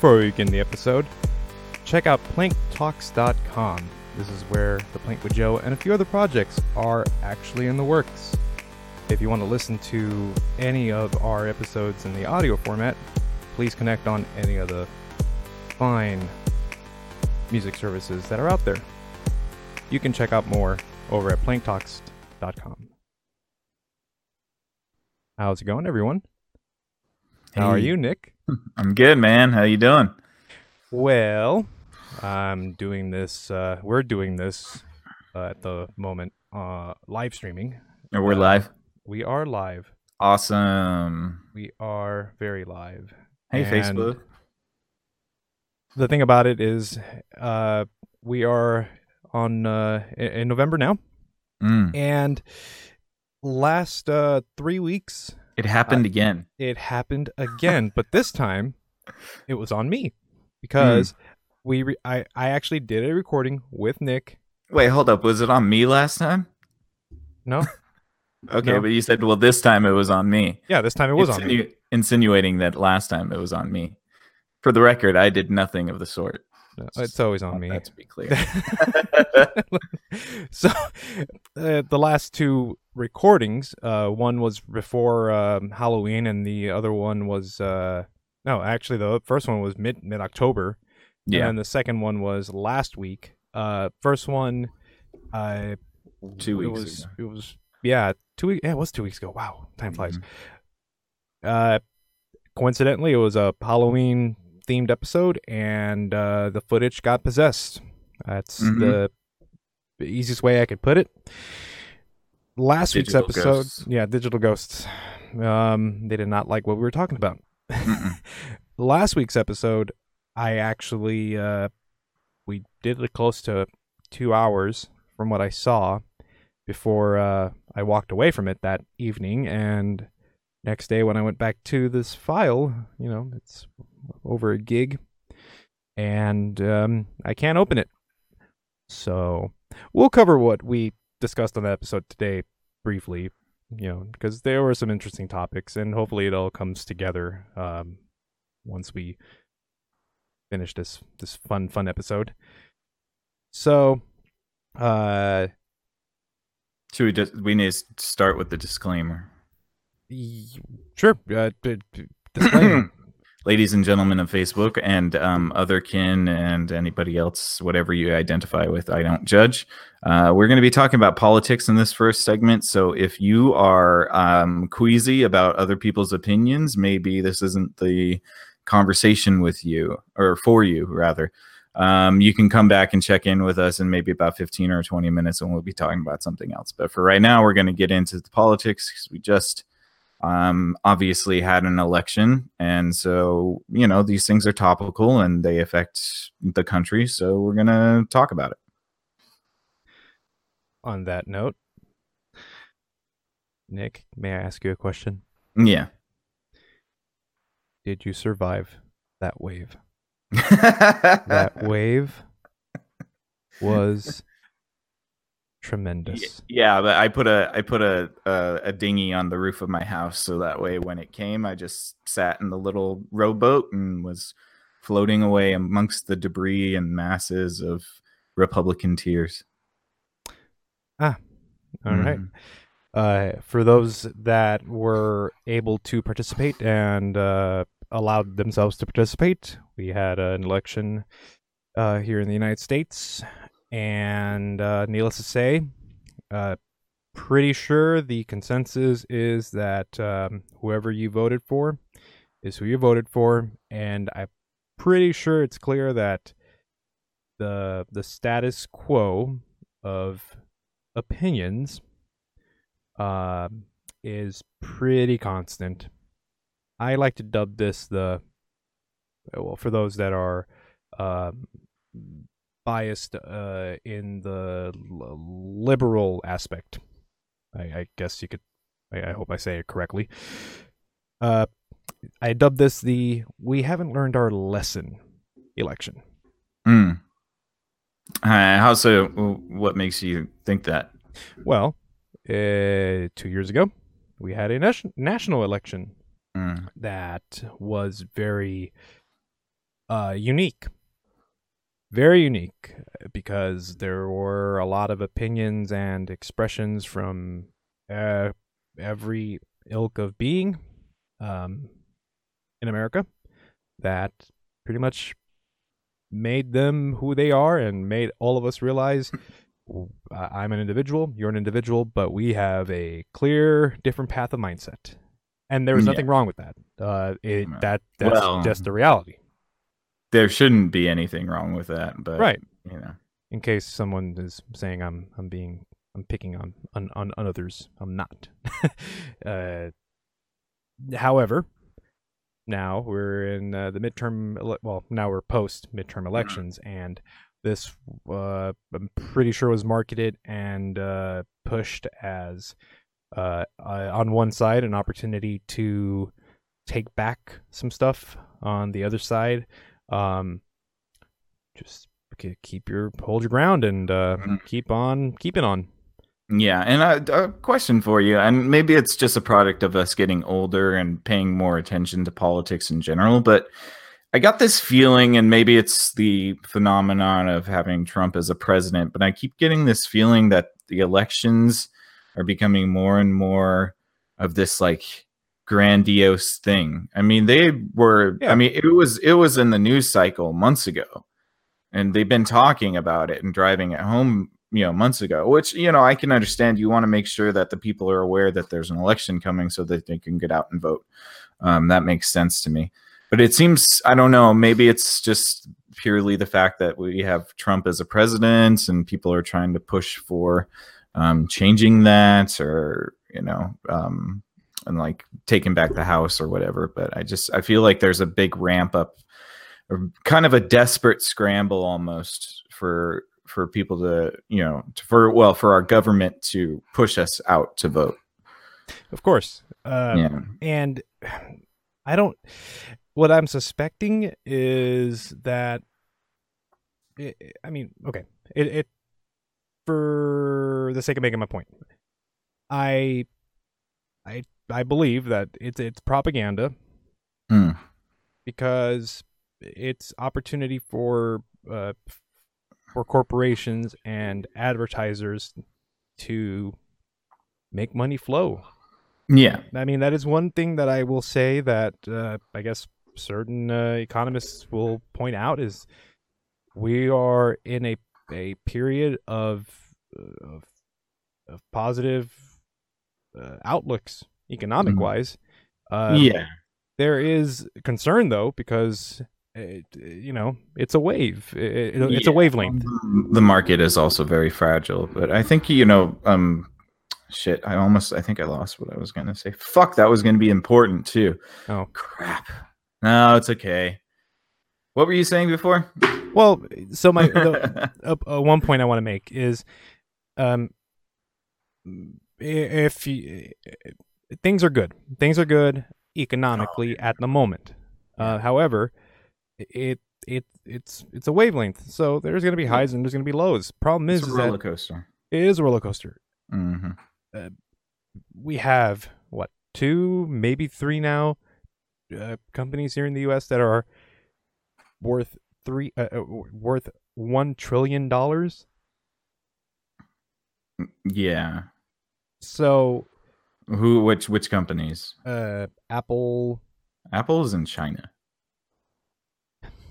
before we begin the episode, check out planktalks.com. This is where the Plank with Joe and a few other projects are actually in the works. If you want to listen to any of our episodes in the audio format, please connect on any of the fine music services that are out there. You can check out more over at planktalks.com. How's it going, everyone? How are you, Nick? I'm good, man. How you doing? Well, I'm doing this. Uh, we're doing this uh, at the moment, uh, live streaming. Or We're Uh, live. We are live. Awesome. We are very live. Hey, And Facebook. The thing about it is, uh, we are on uh, in, in November now, Mm, and last uh, three weeks it happened again. it happened again, but this time it was on me because we re- I I actually did a recording with Nick. Wait, hold up. Was it on me last time? No, Okay, No. but you said, well, this time it was on me. yeah, this time it was on me. Insinuating that last time it was on me. For the record, I did nothing of the sort. No, it's always on me. That to be clear. so uh, the last two recordings, uh, one was before um, Halloween, and the other one was uh, no, actually the first one was mid mid October, yeah, and the second one was last week. Uh, first one, I two it weeks was ago. it was yeah two weeks yeah it was two weeks ago. Wow, time flies. Mhm. Uh, coincidentally, it was a Halloween themed episode, and uh, the footage got possessed. That's Mhm. the, the easiest way I could put it. Last Digital week's episode, ghosts. yeah, digital ghosts. Um, they did not like what we were talking about. Last week's episode, I actually uh, we did it close to two hours from what I saw before uh, I walked away from it that evening, and next day when I went back to this file, you know, it's over a gig, and um, I can't open it. So we'll cover what we discussed on the episode today briefly, you know, because there were some interesting topics, and hopefully it all comes together um, once we finish this this fun fun episode. So, uh, Should we just we need to start with the disclaimer. sure. Uh, disclaimer. ladies and gentlemen of Facebook and um, other kin and anybody else, whatever you identify with, I don't judge. Uh, we're going to be talking about politics in this first segment. So if you are um, queasy about other people's opinions, maybe this isn't the conversation with you or for you, rather. Um, you can come back and check in with us in maybe about 15 or 20 minutes and we'll be talking about something else. But for right now, we're going to get into the politics because we just um, obviously had an election. And so, you know, these things are topical and they affect the country. So we're going to talk about it. On that note, Nick, may I ask you a question? Yeah. Did you survive that wave? That wave was tremendous. yeah, but I put a I put a, a a dinghy on the roof of my house so that way when it came, I just sat in the little rowboat and was floating away amongst the debris and masses of Republican tears. Ah. All right. Mhm. Uh, for those that were able to participate and uh, allowed themselves to participate, we had an election uh, here in the United States, and uh, needless to say, uh, pretty sure the consensus is that um, whoever you voted for is who you voted for, and I'm pretty sure it's clear that the the status quo of opinions um, is pretty constant. I like to dub this the well for those that are um, biased uh, in the l- liberal aspect. I, I guess you could. I, I hope I say it correctly. Uh, I dubbed this the "we haven't learned our lesson" election. Mm. Uh, how so? What makes you think that? Well, uh, two years ago, we had a nation- national election Mm. that was very uh, unique, very unique, because there were a lot of opinions and expressions from uh, every ilk of being um, in America that pretty much made them who they are and made all of us realize I'm an individual, you're an individual, but we have a clear, different path of mindset, and there was nothing yeah. wrong with that. Uh, it, that that's well, just the reality. There shouldn't be anything wrong with that, but right, you know, in case someone is saying I'm I'm being I'm picking on on, on others, I'm not. uh, however, now we're in uh, the midterm. Ele- well, now we're post midterm mm-hmm. elections, and this uh, I'm pretty sure was marketed and uh, pushed as uh, uh, on one side an opportunity to take back some stuff, on the other side, um, just keep your hold your ground and uh, mm-hmm. keep on keeping on. Yeah, and a, a, question for you, and maybe it's just a product of us getting older and paying more attention to politics in general, but I got this feeling, and maybe it's the phenomenon of having Trump as a president, but I keep getting this feeling that the elections are becoming more and more of this like grandiose thing. I mean, they were yeah. I mean, it was it was in the news cycle months ago. And they've been talking about it and driving it home, you know, months ago, which, you know, I can understand you want to make sure that the people are aware that there's an election coming so that they can get out and vote. Um, that makes sense to me but it seems I don't know. Maybe it's just purely the fact that we have Trump as a president, and people are trying to push for um, changing that, or you know, um, and like taking back the House or whatever. But I just I feel like there's a big ramp up, kind of a desperate scramble almost for for people to you know to, for well for our government to push us out to vote. Of course, uh, yeah, and I don't what I'm suspecting is that it, I mean, okay, it, it for the sake of making my point, I I I believe that it's it's propaganda mm. because it's opportunity for uh, for corporations and advertisers to make money flow. Yeah, I mean that is one thing that I will say that uh, I guess certain uh, economists will point out is we are in a a period of of, of positive uh, outlooks economic mm-hmm. wise. Um, yeah, there is concern though because it, you know it's a wave. It, it, it's yeah. a wavelength. The market is also very fragile, but I think you know. Um, shit, I almost I think I lost what I was gonna say. Fuck, that was gonna be important too. Oh crap. No, it's okay. What were you saying before? Well, so my the, uh, uh, one point I want to make is, um, if you, things are good, things are good economically oh, at the moment. Uh, however, it it it's it's a wavelength, so there's going to be highs and there's going to be lows. Problem is, it's a roller coaster. It is a roller coaster. Mm-hmm. Uh, we have what two, maybe three now uh, companies here in the U.S. that are worth three uh, uh worth one trillion dollars. Mm, yeah. So. Who? Which? Which companies? Uh, Apple. Apple is in China.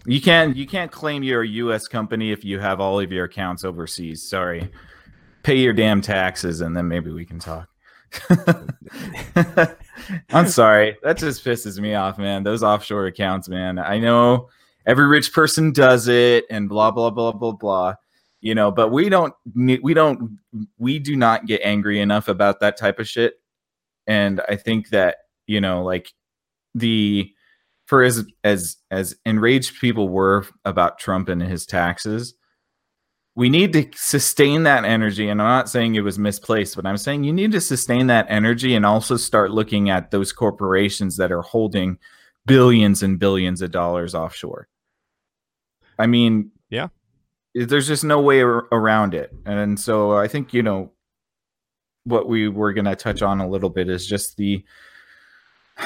You can't. You can't claim you're a U.S. company if you have all of your accounts overseas. Sorry. Pay your damn taxes, and then maybe we can talk. I'm sorry. That just pisses me off, man. Those offshore accounts, man. I know every rich person does it and blah blah blah blah blah. You know, but we don't we don't we do not get angry enough about that type of shit. And I think that, you know, like the for as as as enraged people were about Trump and his taxes, we need to sustain that energy. And I'm not saying it was misplaced, but I'm saying you need to sustain that energy and also start looking at those corporations that are holding billions and billions of dollars offshore. I mean, yeah, there's just no way around it. And so I think, you know, what we were going to touch on a little bit is just the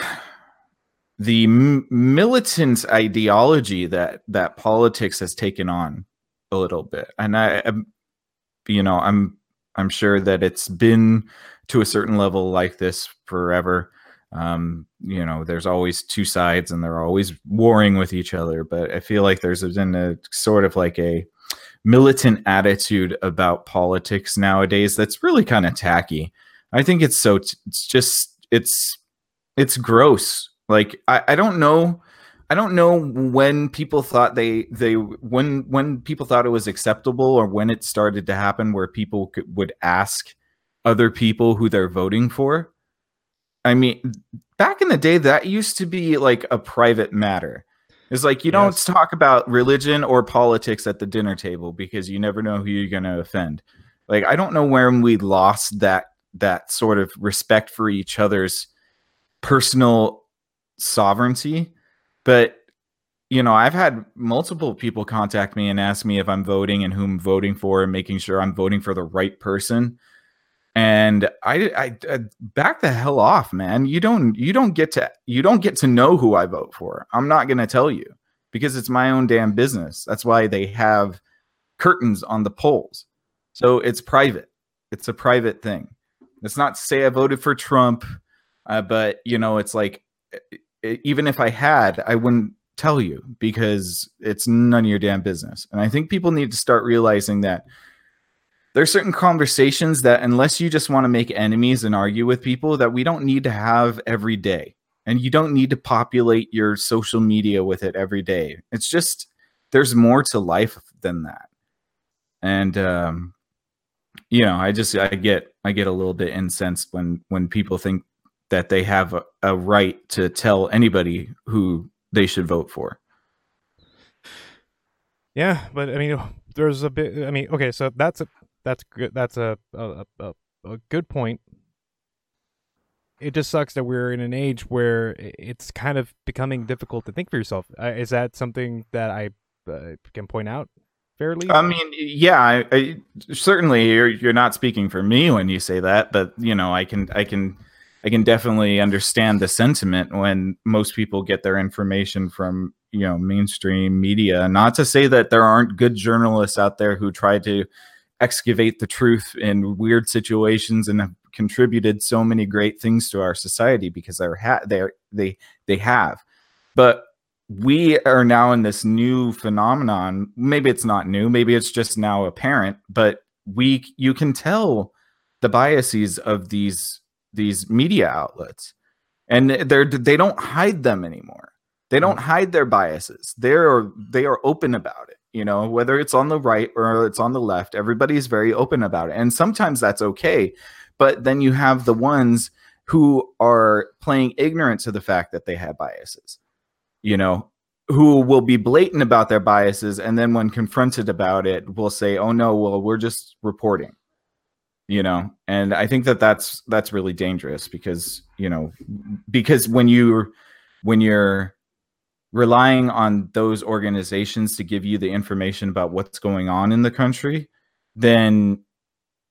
the militant ideology that that politics has taken on a little bit. And i am you know i'm i'm sure that it's been to a certain level like this forever. Um you know there's always two sides and they're always warring with each other but i feel like there's been a sort of like a militant attitude about politics nowadays that's really kind of tacky i think it's so t- it's just it's it's gross like I, I don't know I don't know when people thought they they when when people thought it was acceptable or when it started to happen where people could, would ask other people who they're voting for. I mean, back in the day, that used to be like a private matter. It's like you yes. don't talk about religion or politics at the dinner table because you never know who you're going to offend. Like I don't know when we lost that that sort of respect for each other's personal sovereignty, but you know, I've had multiple people contact me and ask me if I'm voting and whom I'm voting for and making sure I'm voting for the right person. And I, I, I back the hell off, man. You don't you don't get to you don't get to know who I vote for. I'm not going to tell you because it's my own damn business. That's why they have curtains on the polls. So it's private. It's a private thing. It's not say I voted for Trump, uh, but you know, it's like even if I had, I wouldn't tell you because it's none of your damn business. And I think people need to start realizing that there are certain conversations that unless you just want to make enemies and argue with people that we don't need to have every day. And you don't need to populate your social media with it every day. It's just there's more to life than that. And um you know, I just I get I get a little bit incensed when when people think that they have a, a right to tell anybody who they should vote for. Yeah, but I mean, there's a bit. I mean, okay, so that's a that's good. That's a a, a, a good point. It just sucks that we're in an age where it's kind of becoming difficult to think for yourself. Is that something that I uh, can point out fairly? I mean, yeah, I, I, certainly you're you're not speaking for me when you say that, but you know, I can I can I can definitely understand the sentiment when most people get their information from you know mainstream media. Not to say that there aren't good journalists out there who try to excavate the truth in weird situations and have contributed so many great things to our society because they're ha- they they they have. But we are now in this new phenomenon. Maybe it's not new. Maybe it's just now apparent. But we you can tell the biases of these these media outlets and they're they don't hide them anymore they don't mm. hide their biases they're they are open about it you know whether it's on the right or it's on the left everybody's very open about it and sometimes that's okay but then you have the ones who are playing ignorant to the fact that they have biases you know who will be blatant about their biases and then when confronted about it will say oh no well we're just reporting you know and i think that that's that's really dangerous because you know because when you when you're relying on those organizations to give you the information about what's going on in the country then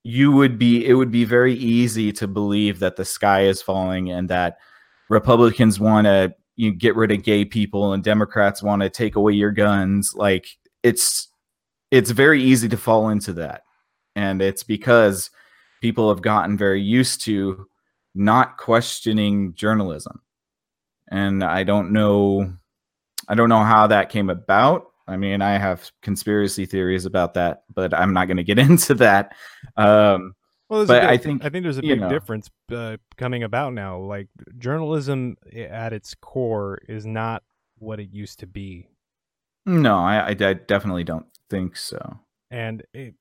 you would be it would be very easy to believe that the sky is falling and that republicans want to you know, get rid of gay people and democrats want to take away your guns like it's it's very easy to fall into that and it's because people have gotten very used to not questioning journalism. And I don't know I don't know how that came about. I mean, I have conspiracy theories about that, but I'm not going to get into that. Um, well, but big, I think I think there's a big know. difference uh, coming about now. Like journalism at its core is not what it used to be. No, I, I definitely don't think so. And it,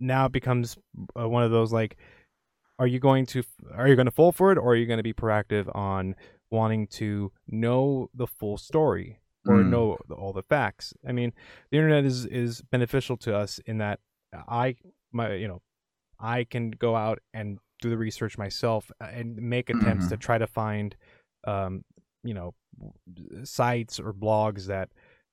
now it becomes uh, one of those like are you going to are you going to fall for it or are you going to be proactive on wanting to know the full story or mm. know all the facts i mean the internet is is beneficial to us in that i my you know i can go out and do the research myself uh, and make attempts mm-hmm. to try to find um you know sites or blogs that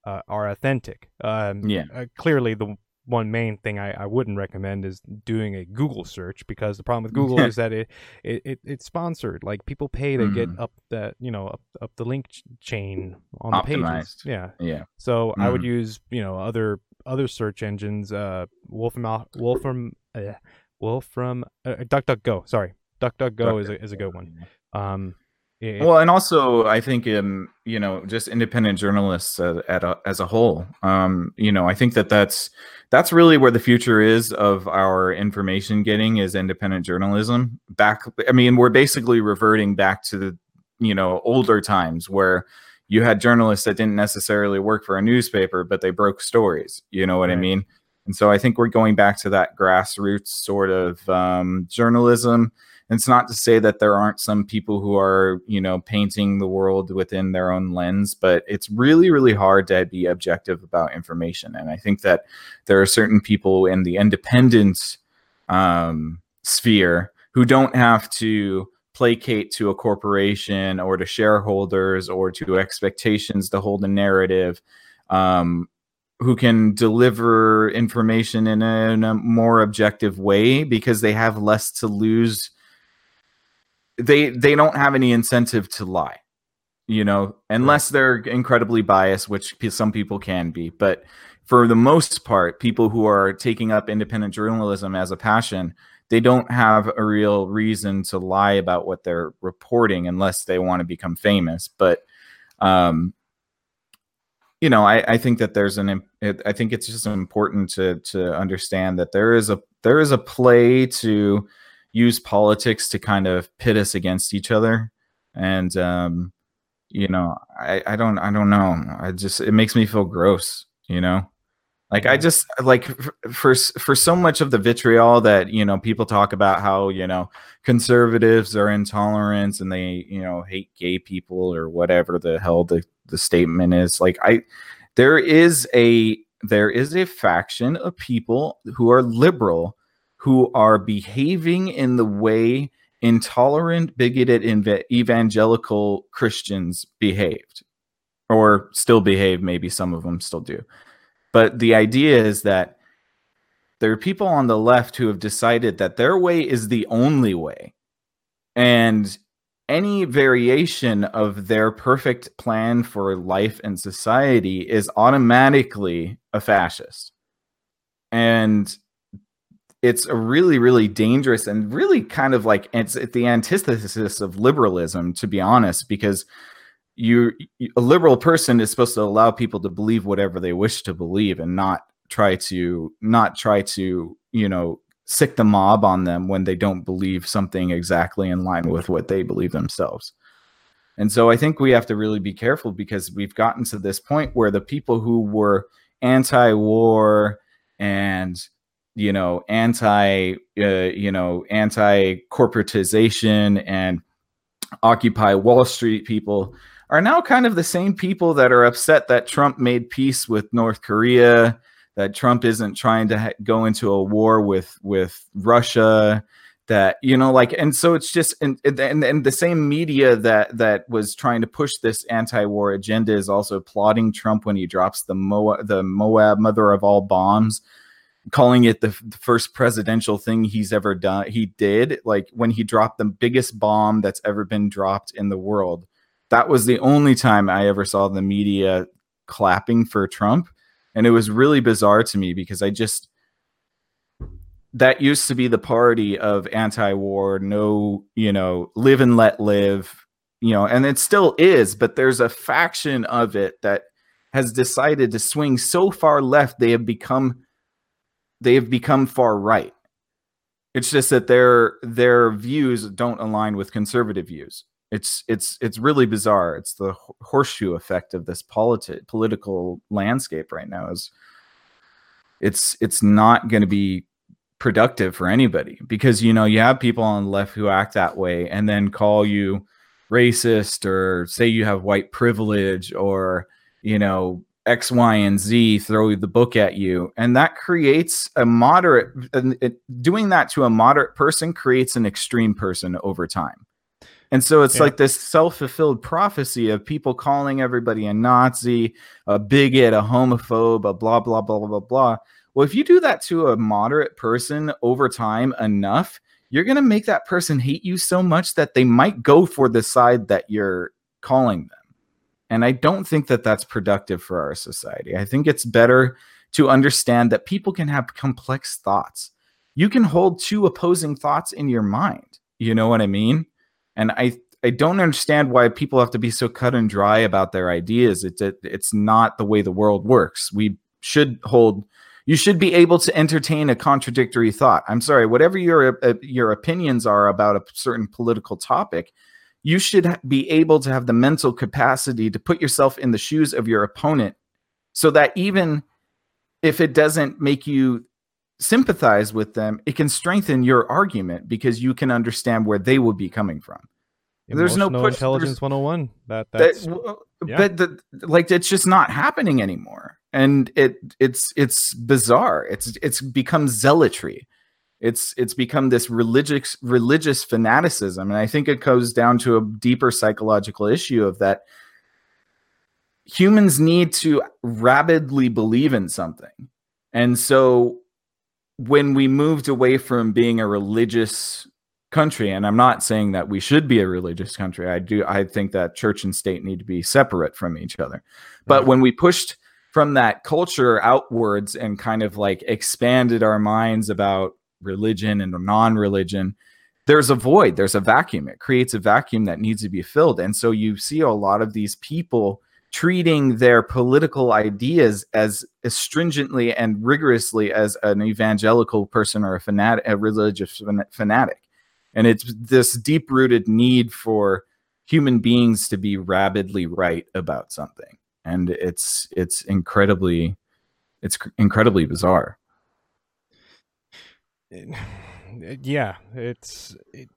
uh, are authentic um yeah uh, clearly the one main thing I, I wouldn't recommend is doing a Google search because the problem with Google is that it, it, it it's sponsored. Like people pay to get Mhm. up that you know up, up the link ch- chain on the pages. Yeah. Yeah. So I would Mhm. use you know other other search engines. Uh, Wolfram Wolfram uh, Wolfram uh, DuckDuckGo. Sorry, DuckDuckGo is a is a good one. Um, it- Well, and also I think um, you know just independent journalists uh, at a, as a whole. Um, you know, I think that that's that's really where the future is of our information getting is independent journalism. Back, I mean, we're basically reverting back to the you know older times where you had journalists that didn't necessarily work for a newspaper, but they broke stories. You know what I mean? And so I think we're going back to that grassroots sort of um, journalism. It's not to say that there aren't some people who are, you know, painting the world within their own lens, but it's really, really hard to be objective about information. And I think that there are certain people in the independent um, sphere who don't have to placate to a corporation or to shareholders or to expectations to hold a narrative um, who can deliver information in a, in a more objective way because they have less to lose they they don't have any incentive to lie you know unless they're incredibly biased which some people can be. But for the most part people who are taking up independent journalism as a passion they don't have a real reason to lie about what they're reporting unless they want to become famous. But um you know i i think that there's an i think it's just important to to understand that there is a there is a play to use politics to kind of pit us against each other. And um you know i i don't i don't know. I just it makes me feel gross you know? Like i just like for for so much of the vitriol that you know people talk about how you know conservatives are intolerant and they you know hate gay people or whatever the hell the the statement is. Like i there is a there is a faction of people who are liberal who are behaving in the way intolerant bigoted inve- evangelical christians behaved or still behave maybe some of them still do. But the idea is that there are people on the left who have decided that their way is the only way and any variation of their perfect plan for life and society is automatically a fascist. And it's a really really dangerous and really kind of like it's at the antithesis of liberalism to be honest because you you- a liberal person is supposed to allow people to believe whatever they wish to believe and not try to not try to you know sic the mob on them when they don't believe something exactly in line with what they believe themselves. And so i think we have to really be careful because we've gotten to this point where the people who were anti-war and you know anti uh, you know anti corporatization and occupy wall street people are now kind of the same people that are upset that Trump made peace with North Korea, that Trump isn't trying to ha- go into a war with with Russia, that you know like and so it's just and and, and the same media that that was trying to push this anti-war agenda is also applauding Trump when he drops the MOAB, the MOAB mother of all bombs calling it the, f- the first presidential thing he's ever done he did like when he dropped the biggest bomb that's ever been dropped in the world that was the only time I ever saw the media clapping for Trump. And it was really bizarre to me because I just, that used to be the party of anti war, no, you know, live and let live, you know, and it still is, but there's a faction of it that has decided to swing so far left, they have become, they have become far right. It's just that their their views don't align with conservative views it's it's it's really bizarre it's the horseshoe effect of this politi- political landscape right now is it's it's not going to be productive for anybody because you know you have people on the left who act that way and then call you racist or say you have white privilege or you know x y and z throw the book at you and that creates a moderate and it, doing that to a moderate person creates an extreme person over time And so it's Yeah. like this self fulfilled prophecy of people calling everybody a Nazi, a bigot, a homophobe, a blah, blah, blah, blah, blah, blah. Well, if you do that to a moderate person over time enough, you're going to make that person hate you so much that they might go for the side that you're calling them. And I don't think that that's productive for our society. I think it's better to understand that people can have complex thoughts. You can hold two opposing thoughts in your mind. You know what I mean? And I I don't understand why people have to be so cut and dry about their ideas. It's it, it's not the way the world works. We should hold you should be able to entertain a contradictory thought. I'm sorry, whatever your uh, your opinions are about a certain political topic, you should be able to have the mental capacity to put yourself in the shoes of your opponent so that even if it doesn't make you sympathize with them, it can strengthen your argument because you can understand where they would be coming from. There's no Emotional push- intelligence 101. That That- that's w- yeah. but the, like it's just not happening anymore and it it's it's bizarre it's it's become zealotry it's it's become this religious religious fanaticism. And i think it goes down to a deeper psychological issue of that humans need to rabidly believe in something. And so when we moved away from being a religious country and i'm not saying that we should be a religious country i do i think that church and state need to be separate from each other. But Right. when we pushed from that culture outwards and kind of like expanded our minds about religion and non-religion there's a void there's a vacuum. It creates a vacuum that needs to be filled. And so you see a lot of these people treating their political ideas as, as stringently and rigorously as an evangelical person or a fanatic a religious fanatic. And it's this deep rooted need for human beings to be rabidly right about something. And it's it's incredibly it's cr- incredibly bizarre yeah, it's. It,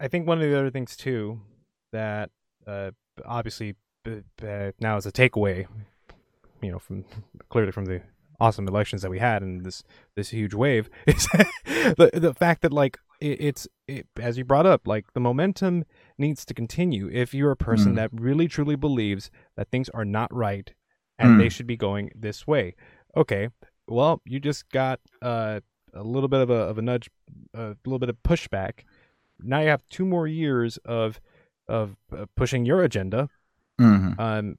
I think one of the other things too that uh, obviously b- uh, now is a takeaway, you know, from clearly from the awesome elections that we had and this this huge wave is the the fact that like it, it's it, as you brought up like the momentum needs to continue if you're a person Mm. that really truly believes that things are not right and they Mm. should be going this way okay well you just got uh, a little bit of a, of a nudge a little bit of pushback now you have two more years of of uh, pushing your agenda Mhm. um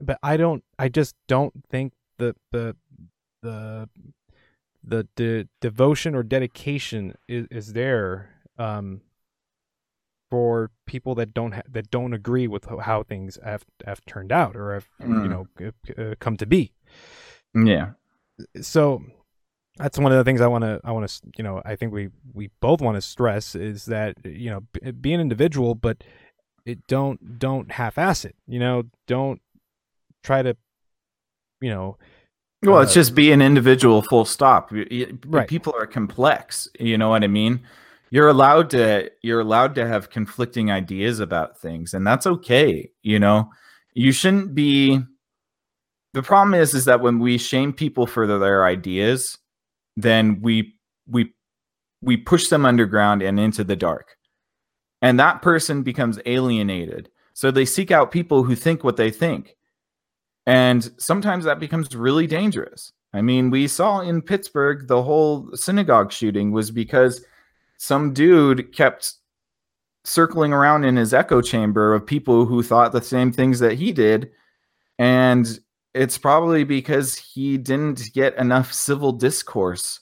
but i don't i just don't think the the the the de- devotion or dedication is, is there um for people that don't ha- that don't agree with ho- how things have have turned out or have you Mm. know uh, come to be yeah so that's one of the things I want to I want to you know I think we we both want to stress is that you know b- be an individual but it don't don't half-ass it you know don't try to you know Well, it's Uh, just be an individual, full stop. Right. People are complex. You know what I mean? You're allowed to. You're allowed to have conflicting ideas about things, and that's okay. You know, you shouldn't be. The problem is, is that when we shame people for their ideas, then we we we push them underground and into the dark, and that person becomes alienated. So they seek out people who think what they think. And sometimes that becomes really dangerous. I mean, we saw in Pittsburgh the whole synagogue shooting was because some dude kept circling around in his echo chamber of people who thought the same things that he did. And it's probably because he didn't get enough civil discourse.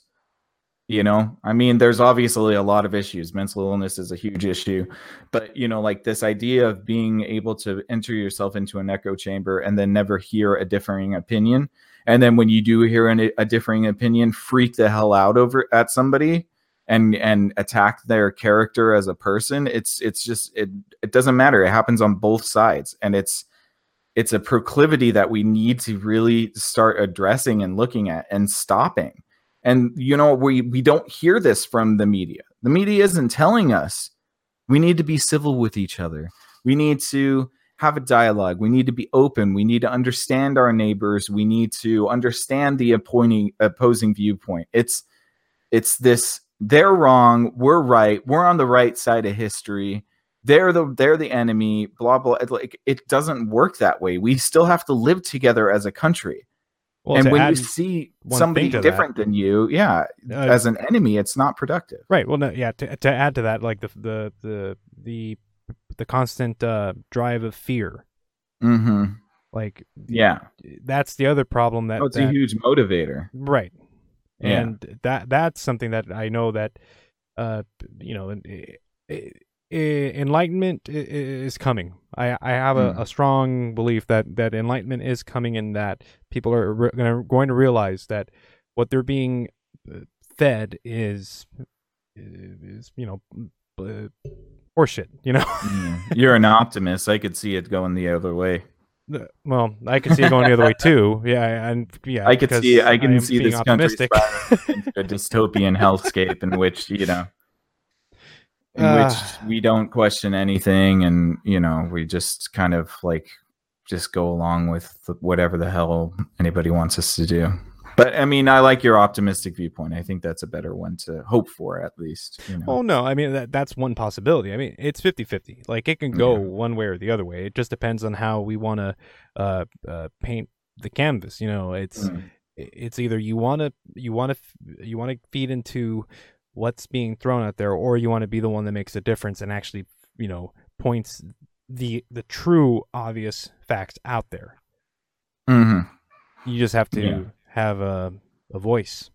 You know, I mean, there's obviously a lot of issues. Mental illness is a huge issue but you know like this idea of being able to enter yourself into an echo chamber and then never hear a differing opinion and then when you do hear an, a differing opinion freak the hell out over at somebody and and attack their character as a person it's it's just it it doesn't matter it happens on both sides and it's it's a proclivity that we need to really start addressing and looking at and stopping and you know we we don't hear this from the media the media isn't telling us we need to be civil with each other. We need to have a dialogue. We need to be open. We need to understand our neighbors. We need to understand the appointing, opposing viewpoint. It's it's this they're wrong, we're right, we're on the right side of history. They're the they're the enemy blah blah like it doesn't work that way we still have to live together as a country Well, and when you see somebody to that- different than you yeah uh, as an enemy it's not productive Right. Well, no, yeah. To, to add to that, like the the the the the constant uh, drive of fear, mm-hmm. like yeah that's the other problem that, oh, it's that a huge motivator right, Yeah. and that that's something that I know that uh you know en- e- e- enlightenment i- i- is coming. I I have a, Mm. a strong belief that that enlightenment is coming, and that people are re- going to realize that what they're being uh, fed is is you know uh, horseshit. You know. Yeah. you're an optimist i could see it going the other way Well, I could see it going the other way too. Yeah, and yeah, I could see I can am see this country optimistic. spiraling a dystopian hellscape in which you know in Ah. which we don't question anything and you know we just kind of like just go along with whatever the hell anybody wants us to do but i mean i like your optimistic viewpoint i think that's a better one to hope for at least you know Oh no, I mean that that's one possibility. I mean it's 50-50. Like it can go Yeah. one way or the other way. It just depends on how we want to uh, uh, paint the canvas. You know, it's Mm. it's either you want to you want to you want to feed into what's being thrown out there, or you want to be the one that makes a difference and actually you know points the the true obvious facts out there. Mhm. You just have to Yeah. have a a voice.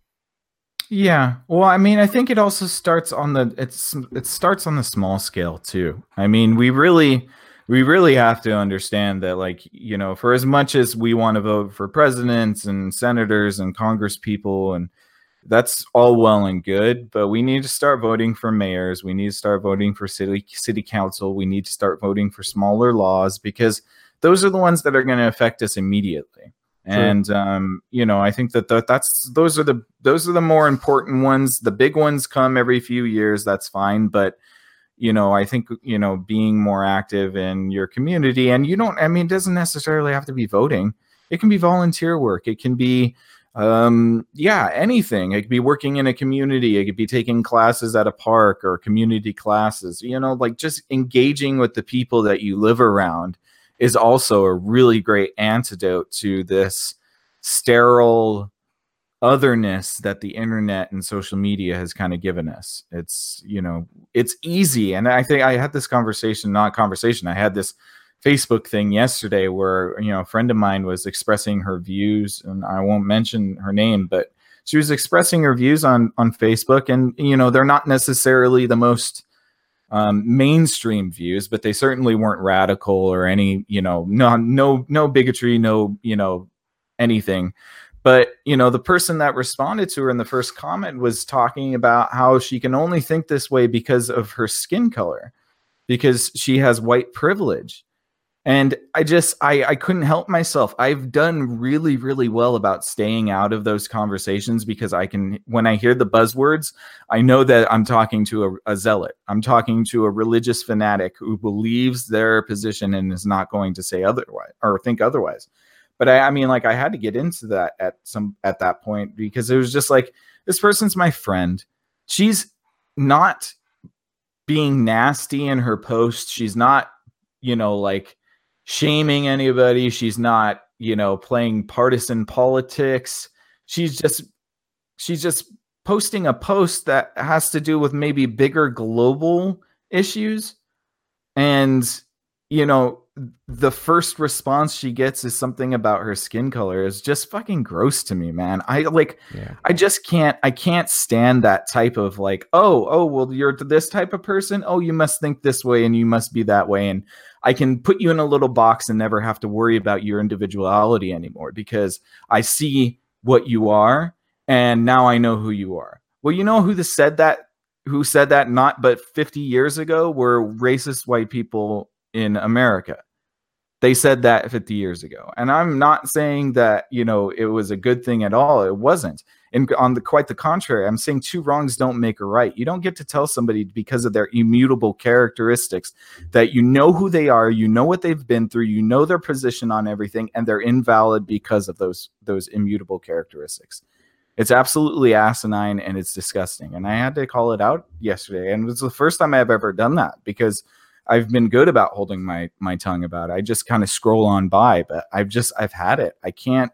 Yeah. Well, I mean, I think it also starts on the it's it starts on the small scale too. I mean, we really we really have to understand that like, you know, for as much as we want to vote for presidents and senators and congress people and that's all well and good, but we need to start voting for mayors, we need to start voting for city city council, we need to start voting for smaller laws because those are the ones that are going to affect us immediately. And um, you know i think that th- that's those are the those are the more important ones. The big ones come every few years that's fine but you know i think you know being more active in your community and you don't i mean it doesn't necessarily have to be voting. It can be volunteer work. It can be um yeah anything it could be working in a community it could be taking classes at a park or community classes you know like just engaging with the people that you live around is also a really great antidote to this sterile otherness that the internet and social media has kind of given us. It's, you know, it's easy. And I think I had this conversation, not conversation, I had this Facebook thing yesterday where, you know, a friend of mine was expressing her views, and I won't mention her name, but she was expressing her views on on Facebook, and you know, they're not necessarily the most um, mainstream views, but they certainly weren't radical or any, you know, no, no, no bigotry, no, you know, anything. But you know, the person that responded to her in the first comment was talking about how she can only think this way because of her skin color, because she has white privilege. And I just I I couldn't help myself. I've done really really well about staying out of those conversations because I can when I hear the buzzwords, I know that I'm talking to a, a zealot. I'm talking to a religious fanatic who believes their position and is not going to say otherwise or think otherwise. But I, I mean, like I had to get into that at some at that point because it was just like this person's my friend. She's not being nasty in her post. She's not, you know, like shaming anybody. She's not, you know, playing partisan politics. She's just she's just posting a post that has to do with maybe bigger global issues and you know the first response she gets is something about her skin color is just fucking gross to me man. I like Yeah. i just can't i can't stand that type of like oh oh well you're this type of person? Oh you must think this way and you must be that way. And i can put you in a little box and never have to worry about your individuality anymore because i see what you are and now i know who you are. Well you know who the said that who said that not but 50 years ago were racist white people in america. They said that 50 years ago. And i'm not saying that you know it was a good thing at all. It wasn't. And on the quite the contrary i'm saying two wrongs don't make a right. You don't get to tell somebody because of their immutable characteristics that you know who they are you know what they've been through you know their position on everything and they're invalid because of those those immutable characteristics. It's absolutely asinine and it's disgusting. And i had to call it out yesterday. And it was the first time i've ever done that because I've been good about holding my my tongue about it. I just kind of scroll on by, but I've just I've had it. I can't.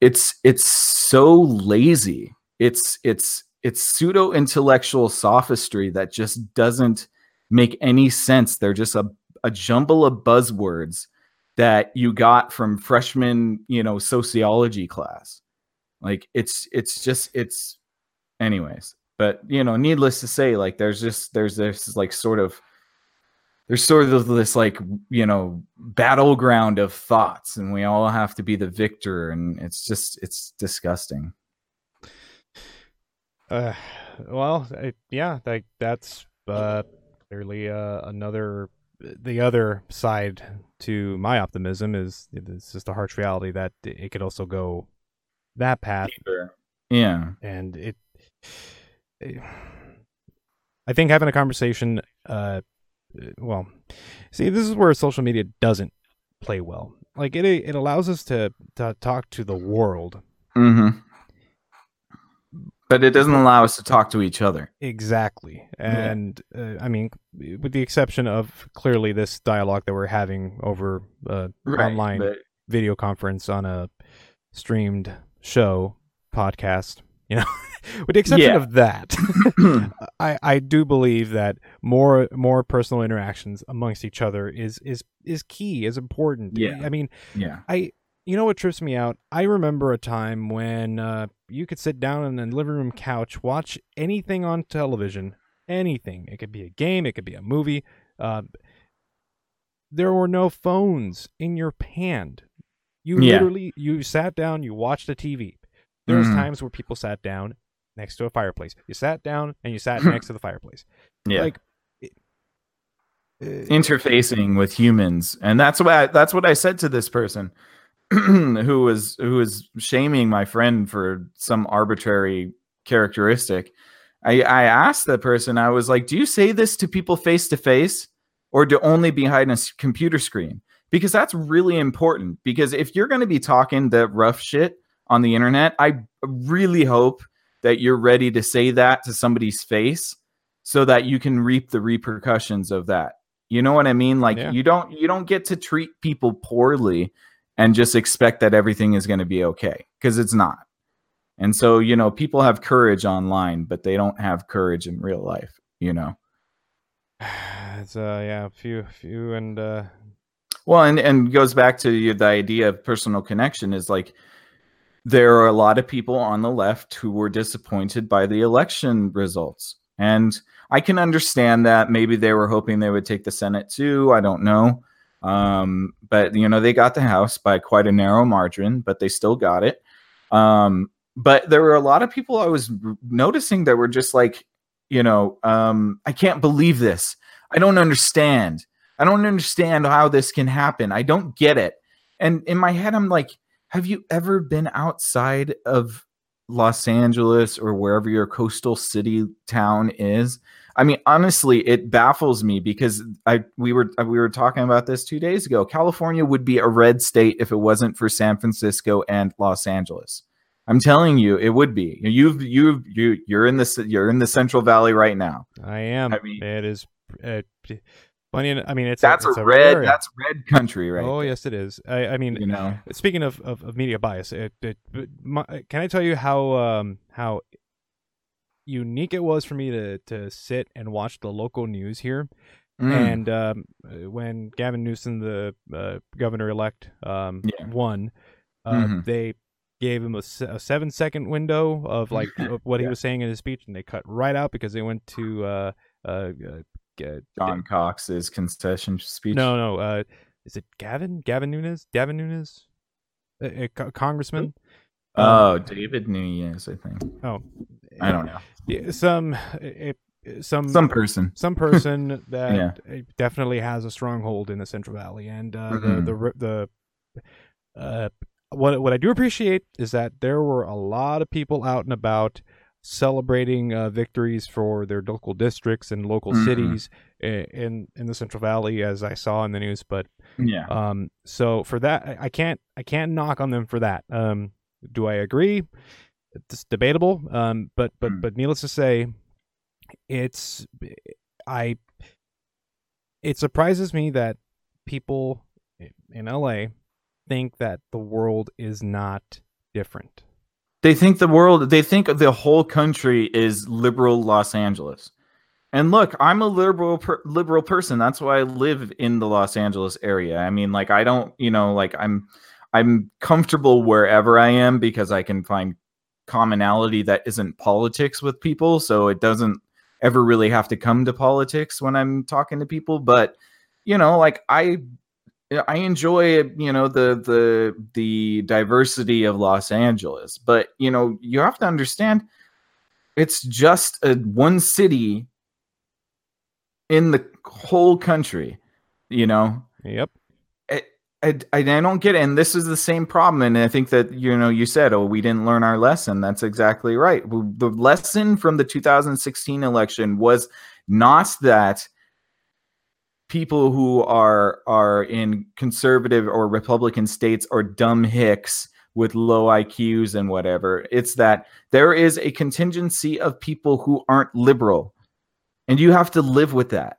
It's it's so lazy. It's it's it's pseudo intellectual sophistry that just doesn't make any sense. They're just a a jumble of buzzwords that you got from freshman, you know, sociology class. Like it's it's just it's anyways. But you know, needless to say, like there's just there's this like sort of there's sort of this like you know battleground of thoughts and we all have to be the victor and it's just it's disgusting uh well yeah like that's uh clearly uh another the other side to my optimism is it's just a harsh reality that it could also go that path. Deeper. Yeah. And it, it, I think having a conversation, uh, well, see, this is where social media doesn't play well. Like it, it allows us to, to talk to the world. Mm-hmm but it doesn't allow us to talk to each other. Exactly. And yeah. uh, I mean, with the exception of clearly this dialogue that we're having over uh, right, online but... video conference on a streamed show podcast, you know, with the exception yeah. of that, I, I do believe that more more personal interactions amongst each other is is is key, is important. Yeah. I mean, yeah. I you know what trips me out? I remember a time when uh, you could sit down on the living room couch, watch anything on television, anything. It could be a game, it could be a movie. Uh, there were no phones in your hand. You yeah. literally you sat down, you watched the TV. There's mm. times where people sat down next to a fireplace. You sat down and you sat next to the fireplace. Yeah. Like uh, interfacing with humans, and that's what I, that's what I said to this person. who was who was shaming my friend for some arbitrary characteristic. I, I asked the person, I was like, do you say this to people face to face or to only behind a computer screen? Because that's really important. Because if you're going to be talking the rough shit on the internet, I really hope that you're ready to say that to somebody's face so that you can reap the repercussions of that. You know what I mean? Like yeah. you don't you don't get to treat people poorly and just expect that everything is going to be okay because it's not. And so, you know, people have courage online, but they don't have courage in real life, you know. It's uh yeah, few few and uh well, and and goes back to the idea of personal connection is like there are a lot of people on the left who were disappointed by the election results. And I can understand that maybe they were hoping they would take the Senate too. I don't know. Um, but you know, they got the House by quite a narrow margin, but they still got it. Um, but there were a lot of people I was noticing that were just like, you know, um, I can't believe this. I don't understand. I don't understand how this can happen. I don't get it. And in my head, I'm like, have you ever been outside of Los Angeles or wherever your coastal city town is? I mean, honestly, it baffles me because I we were we were talking about this two days ago. California would be a red state if it wasn't for San Francisco and Los Angeles. I'm telling you, it would be. You've you've you you're in the you're in the Central Valley right now. I am. I mean, it is. Uh, funny. I mean, it's that's a, it's a, red. Area. That's red country, right? Oh there. yes, it is. I, I mean, you know, speaking of of, of media bias, it, it, my, can I tell you how um how unique it was for me to to sit and watch the local news here. Mm. And um, uh, when Gavin Newsom, the uh, governor elect, um, yeah. won, uh, mm-hmm. they gave him a, a, seven second window of like of what yeah. he was saying in his speech, and they cut right out because they went to uh, uh, uh John Cox's concession speech. No, no. is it Gavin? Gavin Nunes? Gavin Nunes? A, a congressman? Oh, um, Devin Nunes, I think. Oh, I don't know some some some person some person that yeah. definitely has a stronghold in the Central Valley, and uh, mm-hmm. the the the uh, what what I do appreciate is that there were a lot of people out and about celebrating uh, victories for their local districts and local mm-hmm. cities in in the Central Valley, as I saw in the news. But yeah, um, so for that, I can't I can't knock on them for that. Um, do I agree? it's debatable. Um, but but mm. but needless to say, it's I it surprises me that people in LA think that the world is not different. They think the world, they think the whole country is liberal Los Angeles. And look, I'm a liberal per, liberal person. That's why I live in the Los Angeles area. I mean, like I don't, you know, like I'm I'm comfortable wherever I am because I can find commonality that isn't politics with people, so it doesn't ever really have to come to politics when I'm talking to people, but you know, like I I enjoy you know the the the diversity of Los Angeles, but you know, you have to understand it's just a one city in the whole country, you know. Yep. I, I, I don't get it. And this is the same problem. And I think that, you know, you said, oh, we didn't learn our lesson. That's exactly right. The lesson from the 2016 election was not that people who are are in conservative or republican states are dumb hicks with low IQs and whatever. It's that there is a contingency of people who aren't liberal and you have to live with that.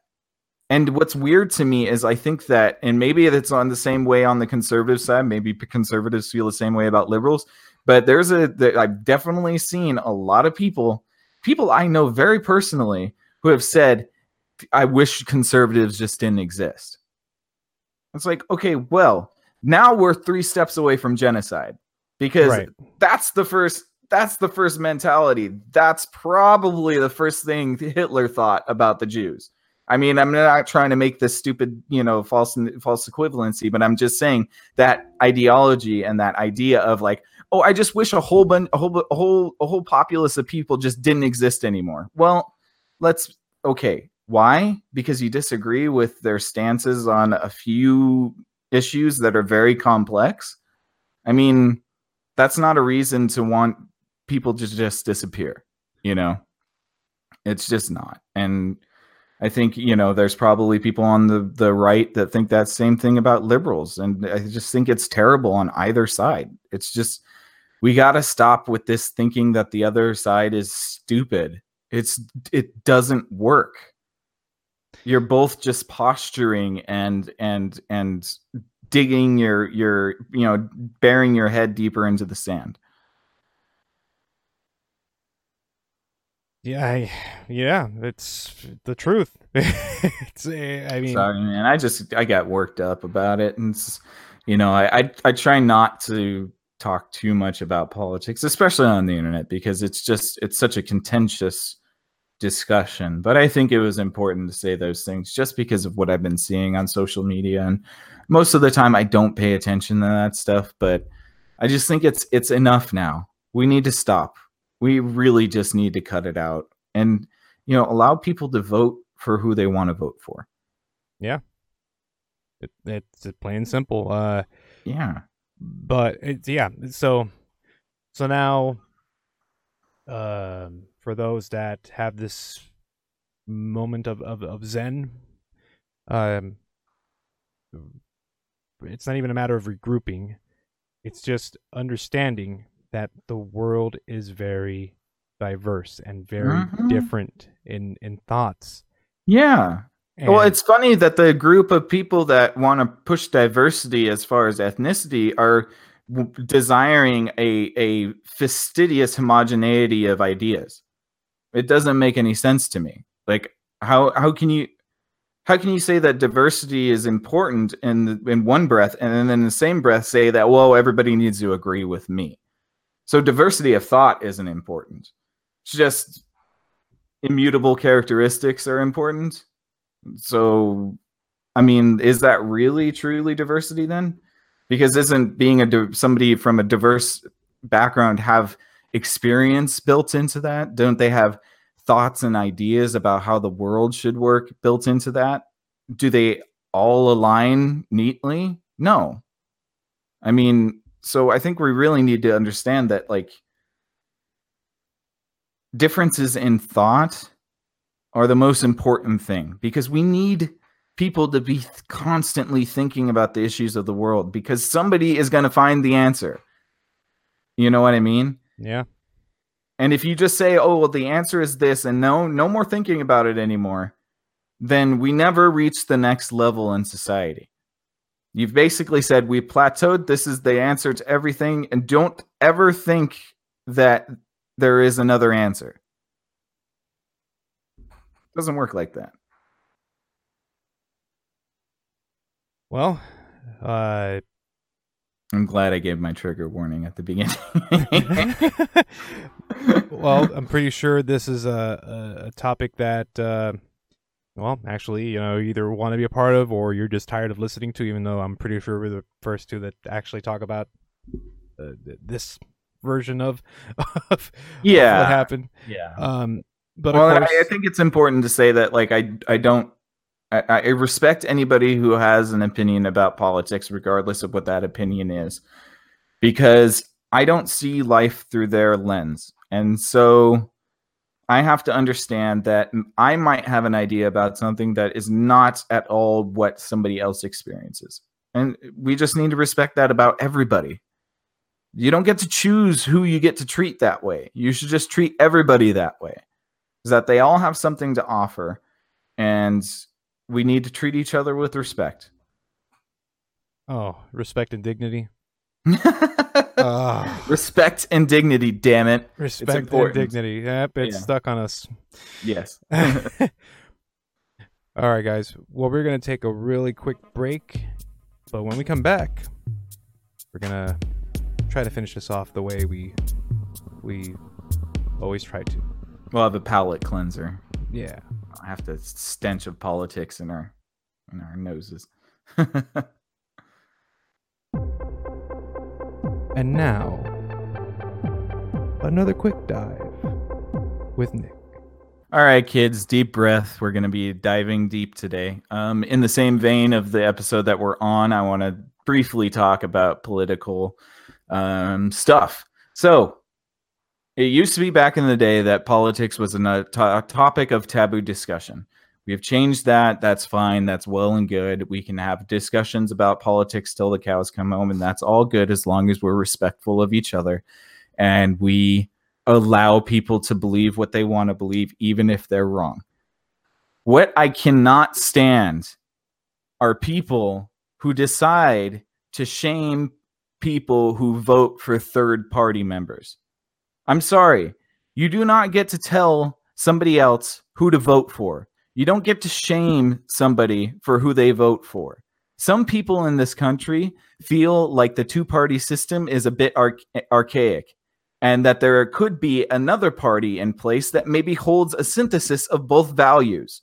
And what's weird to me is I think that, and maybe it's on the same way on the conservative side. Maybe conservatives feel the same way about liberals, but there's a. I've definitely seen a lot of people, people I know very personally, who have said, "I wish conservatives just didn't exist." It's like, okay, well, now we're three steps away from genocide because right. that's the first that's the first mentality. That's probably the first thing Hitler thought about the Jews. I mean, I'm not trying to make this stupid, you know, false false equivalency, but I'm just saying that ideology and that idea of like, oh, I just wish a whole bunch, a whole, a whole, a whole populace of people just didn't exist anymore. Well, let's okay. Why? Because you disagree with their stances on a few issues that are very complex. I mean, that's not a reason to want people to just disappear you know? It's just not. And i think you know there's probably people on the the right that think that same thing about liberals and i just think it's terrible on either side. It's just we got to stop with this thinking that the other side is stupid. It's it doesn't work you're both just posturing and and and digging your your you know burying your head deeper into the sand Yeah, I, yeah, it's the truth. it's, eh, I mean, sorry, man. I just I got worked up about it, and you know, I, I I try not to talk too much about politics, especially on the internet, because it's just it's such a contentious discussion. But I think it was important to say those things just because of what I've been seeing on social media, and most of the time I don't pay attention to that stuff. But I just think it's it's enough now. We need to stop we really just need to cut it out and you know allow people to vote for who they want to vote for yeah it, it's plain and simple uh yeah but it's yeah so so now um for those that have this moment of, of, of zen um it's not even a matter of regrouping it's just understanding that the world is very diverse and very mm-hmm. different in in thoughts. Yeah. And well, it's funny that the group of people that want to push diversity as far as ethnicity are w- desiring a a fastidious homogeneity of ideas. It doesn't make any sense to me. Like how how can you how can you say that diversity is important in in one breath and then in the same breath say that well everybody needs to agree with me? So diversity of thought isn't important. It's just immutable characteristics are important. So, I mean, is that really truly diversity then? Because isn't being a somebody from a diverse background have experience built into that? Don't they have thoughts and ideas about how the world should work built into that? Do they all align neatly? No. I mean, so I think we really need to understand that like differences in thought are the most important thing because we need people to be constantly thinking about the issues of the world because somebody is going to find the answer. You know what I mean? Yeah. And if you just say, "Oh, well the answer is this," and no no more thinking about it anymore, then we never reach the next level in society. You've basically said we plateaued. This is the answer to everything. And don't ever think that there is another answer. Doesn't work like that. Well, uh, I'm glad I gave my trigger warning at the beginning. well, I'm pretty sure this is a, a, topic that, uh, well, actually, you know, either want to be a part of or you're just tired of listening to, even though I'm pretty sure we're the first two that actually talk about uh, this version of, of yeah what happened. Yeah. Um, but well, course, I, I think it's important to say that, like, I I don't. I, I respect anybody who has an opinion about politics, regardless of what that opinion is, because I don't see life through their lens. And so I have to understand that I might have an idea about something that is not at all what somebody else experiences. And we just need to respect that about everybody. You don't get to choose who you get to treat that way. You should just treat everybody that way. Is that they all have something to offer and we need to treat each other with respect. oh, respect and dignity. Ah. respect and dignity, damn it. Respect and dignity. Yep, it's Yeah. stuck on us. Yes. All right, guys. Well, we're going to take a really quick break. But when we come back, we're going to try to finish this off the way we we always try to. We'll have a palate cleanser. Yeah. I have the stench of politics in our in our noses. And now, another quick dive with Nick. All right, kids, deep breath. We're going to be diving deep today. Um, in the same vein of the episode that we're on, I want to briefly talk about political um, stuff. So, it used to be back in the day that politics was uh, a to- topic of taboo discussion. We have changed that. That's fine. That's well and good. We can have discussions about politics till the cows come home, and that's all good as long as we're respectful of each other and we allow people to believe what they want to believe, even if they're wrong. What I cannot stand are people who decide to shame people who vote for third party members. I'm sorry. You do not get to tell somebody else who to vote for. You don't get to shame somebody for who they vote for. Some people in this country feel like the two party system is a bit arch- archaic and that there could be another party in place that maybe holds a synthesis of both values.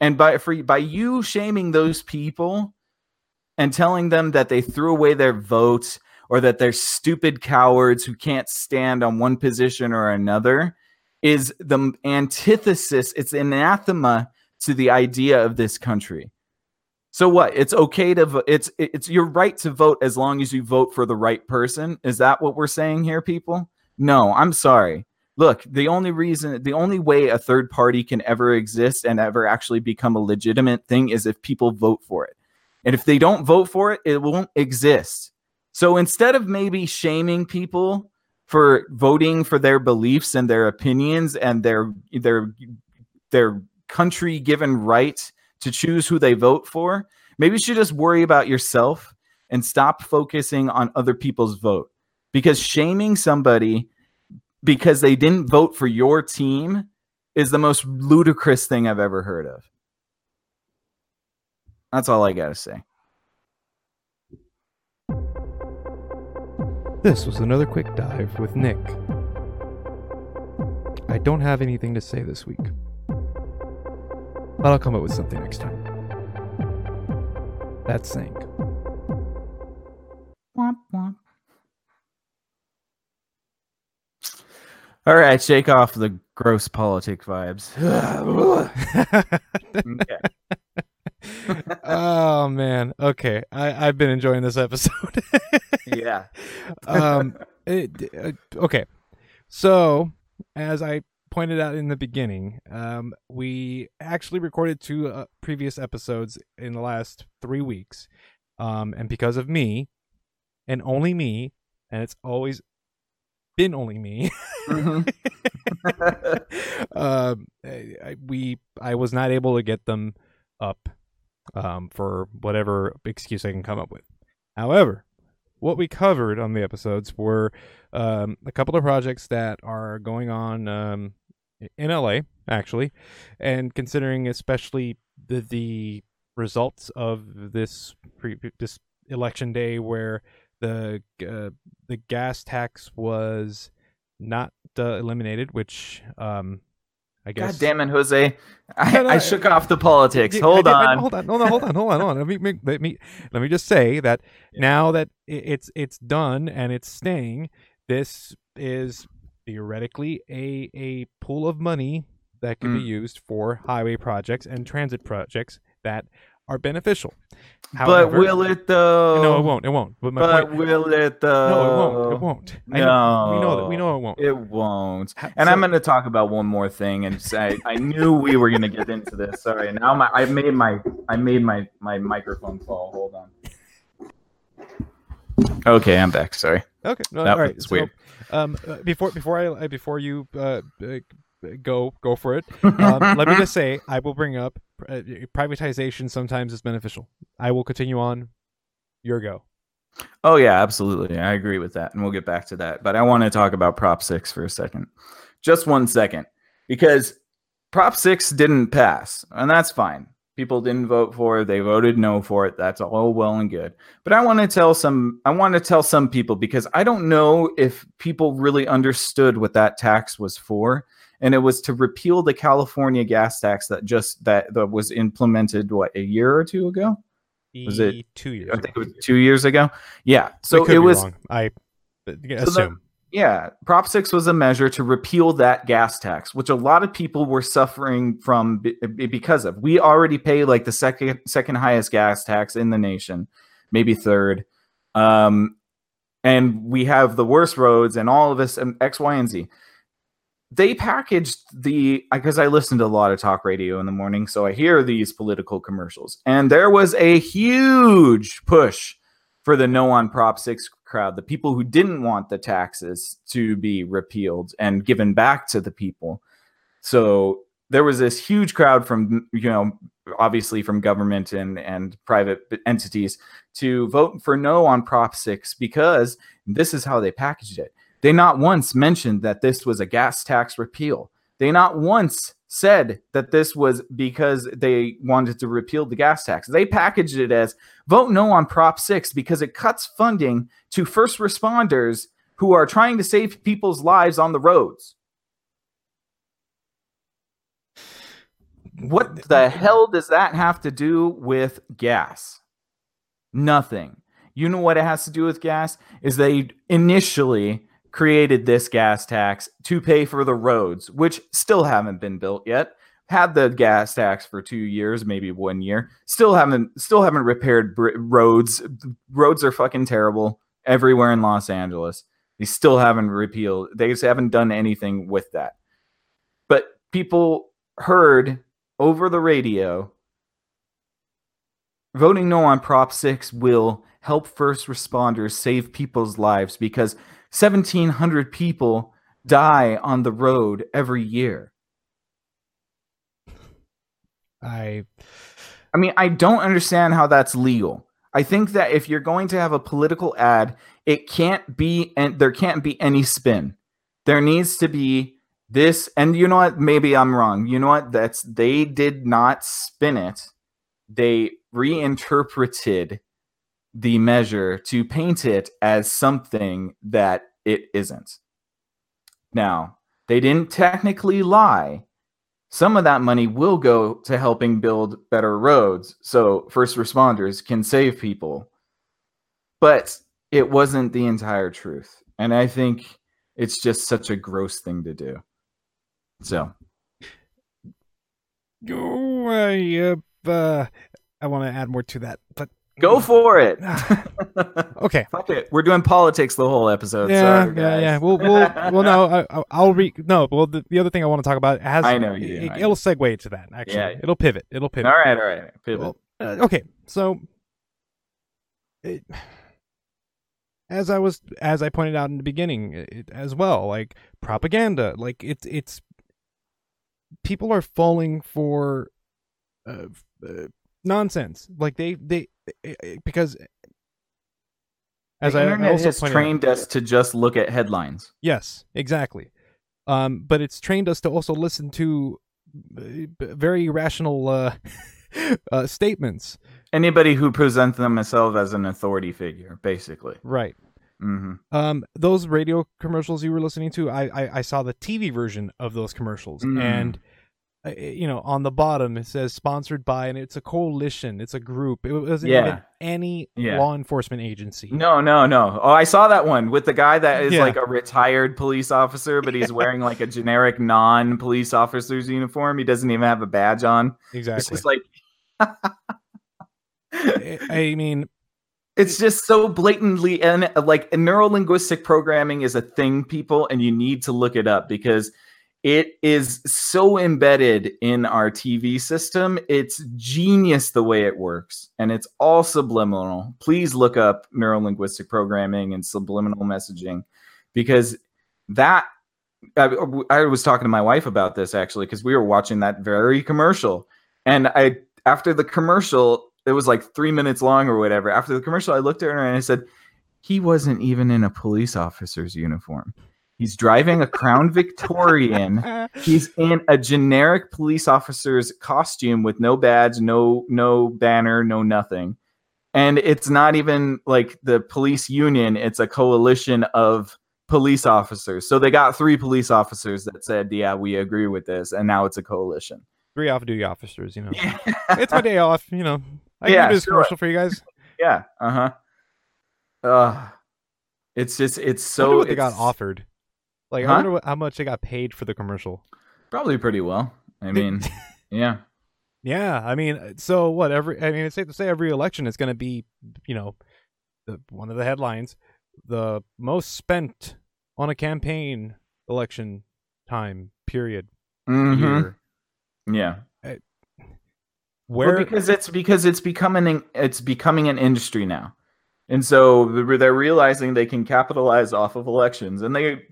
And by for by you shaming those people and telling them that they threw away their votes or that they're stupid cowards who can't stand on one position or another is the antithesis it's anathema to the idea of this country. So what? It's okay to it's it's your right to vote as long as you vote for the right person. Is that what we're saying here people? No i'm sorry. Look the only reason the only way a third party can ever exist and ever actually become a legitimate thing is if people vote for it. And if they don't vote for it it won't exist so instead of maybe shaming people for voting for their beliefs and their opinions and their their their country given right to choose who they vote for, maybe you should just worry about yourself and stop focusing on other people's vote. Because shaming somebody because they didn't vote for your team is the most ludicrous thing I've ever heard of. That's all I got to say. This was another quick dive with Nick. I don't have anything to say this week, but I'll come up with something next time. That's saying. All right, shake off the gross politic vibes. okay. Oh man. Okay. I, I've been enjoying this episode. Yeah. um it, uh, okay. So, as I pointed out in the beginning, um, we actually recorded two uh, previous episodes in the last three weeks. Um, and because of me, and only me, and it's always been only me, Mhm. um, I, I- we I was not able to get them up um, for whatever excuse I can come up with. However, what we covered on the episodes were um, a couple of projects that are going on um, in LA, actually, and considering especially the the results of this pre- this election day where the uh, the gas tax was not uh, eliminated, which um, I guess. God damn it, Jose! I, No, no, I shook off the politics. Yeah, Hold I did- I- on. hold on, hold on, hold on, hold on, hold on. Let me, make- let me, let me just say that now that it's it's done and it's staying, this is theoretically a a pool of money that could be Mm. used for highway projects and transit projects that are beneficial. but will it though? No, it won't. It won't. But my But point. will it though? No, it won't. It won't. I know, we know that. We know it won't. It won't. And so- I'm going to talk about one more thing and say I knew we were going to get into this. Sorry. Now my I made my I made my my microphone fall. Hold on. Okay, I'm back. Sorry. Okay. No, That all right. was so, weird. um, uh, before before I uh, before you uh, uh, go go for it, um, let me just say I will bring up uh, privatization. Sometimes is beneficial. I will continue on. Your go. Oh yeah, absolutely. I agree with that, and we'll get back to that. But I want to talk about Prop Six for a second, just one second, because Prop Six didn't pass, and that's fine. People didn't vote for it; they voted no for it. That's all well and good. But I want to tell some. I want to tell some people because I don't know if people really understood what that tax was for, and it was to repeal the California gas tax that just that, that was implemented what a year or two ago. Was it- two years? I think it was two years ago. Yeah. So it was wrong. I assume. yeah, Prop 6 was a measure to repeal that gas tax, which a lot of people were suffering from be- be- because of. We already pay like the second second highest gas tax in the nation, maybe third. Um and we have the worst roads and all of this and X, Y, and Z. They packaged the because I listened to a lot of talk radio in the morning, so I hear these political commercials. And there was a huge push for the no on Prop 6 crowd, the people who didn't want the taxes to be repealed and given back to the people. So there was this huge crowd from, you know, obviously from government and, and private entities to vote for no on Prop 6 because this is how they packaged it. They not once mentioned that this was a gas tax repeal. They not once said that this was because they wanted to repeal the gas tax. They packaged it as vote no on Prop 6 because it cuts funding to first responders who are trying to save people's lives on the roads. What the hell does that have to do with gas? Nothing. You know what it has to do with gas? Is they initially created this gas tax to pay for the roads, which still haven't been built yet. Had the gas tax for two years, maybe one year. Still haven't, still haven't repaired br- roads. Roads are fucking terrible everywhere in Los Angeles. They still haven't repealed. They just haven't done anything with that. But people heard over the radio voting no on Prop 6 will help first responders save people's lives because 1,700 people die on the road every year. I I mean, I don't understand how that's legal. I think that if you're going to have a political ad, it can't be and there can't be any spin. There needs to be this and you know what maybe I'm wrong. You know what that's they did not spin it. They reinterpreted the measure to paint it as something that it isn't. Now, they didn't technically lie. Some of that money will go to helping build better roads so first responders can save people. But it wasn't the entire truth. And I think it's just such a gross thing to do. So, oh, I uh, uh, I want to add more to that, but go for it. okay. Fuck it. We're doing politics the whole episode. yeah, Sorry, yeah, yeah. We'll, we'll, well, no, I, I'll re. No, well, the, the other thing I want to talk about has. I know you It, will segue to that. Actually, Yeah. it'll pivot. It'll pivot. all right, all right. Pivot. Well, uh, okay, so it, as I was as I pointed out in the beginning it, as well, like propaganda, like it's it's people are falling for uh, uh, nonsense. Like they they because as the I internet also has pointed out- trained us to just look at headlines. Yes, exactly. Um, but it's trained us to also listen to uh, very rational uh, uh, statements. Anybody who presents themselves as an authority figure, basically. Right. hmm Um, those radio commercials you were listening to, I I, I saw the TV version of those commercials, Mm. and Uh, eh, you know on the bottom it says sponsored by, and it's a coalition, it's a group. It wasn't Yeah. even any Yeah. law enforcement agency. No, no, no. Oh, I saw that one with the guy that is Yeah. like a retired police officer, but he's wearing like a generic non-police officer's uniform. He doesn't even have a badge on. Exactly. It's just like I, I mean, it's just so blatantly and like neurolinguistic programming is a thing people and you need to look it up because it is so embedded in our TV system. It's genius the way it works and it's all subliminal. Please look up neurolinguistic programming and subliminal messaging because that I, I was talking to my wife about this actually because we were watching that very commercial and I after the commercial it was like three minutes long or whatever. After the commercial, I looked at her and I said, he wasn't even in a police officer's uniform. He's driving a Crown Victorian. He's in a generic police officer's costume with no badge, no no banner, no nothing. And it's not even like the police union, it's a coalition of police officers. So they got three police officers that said, "Yeah, we agree with this." And now it's a coalition. three off-duty officers. You know, it's my day off. You know, I can do this sure. commercial for you guys. Yeah. Uh-huh. Uh it's just it's so what they got offered. Like, Huh? I wonder what, how much they got paid for the commercial. probably pretty well. I mean, yeah. Yeah, I mean, so what? Every I mean, it's safe to say every election is going to be, you know, the, one of the headlines, the most spent on a campaign election time period Mhm. year. Yeah. Where well, because it's because it's becoming it's becoming an industry now. And so they're realizing they can capitalize off of elections and they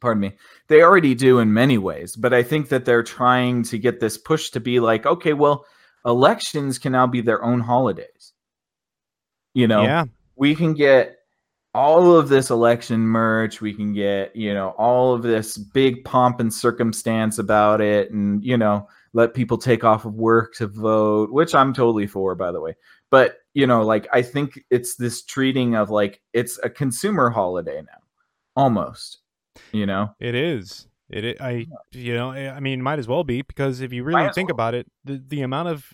pardon me. They already do in many ways, but I think that they're trying to get this push to be like, okay, well, elections can now be their own holidays. You know, yeah, we can get all of this election merch we can get you know all of this big pomp and circumstance about it and you know let people take off of work to vote which i'm totally for by the way but you know like i think it's this treating of like it's a consumer holiday now almost you know it is. It, i- I you know I I mean might as well be because if you really Might think well. about it, the the amount of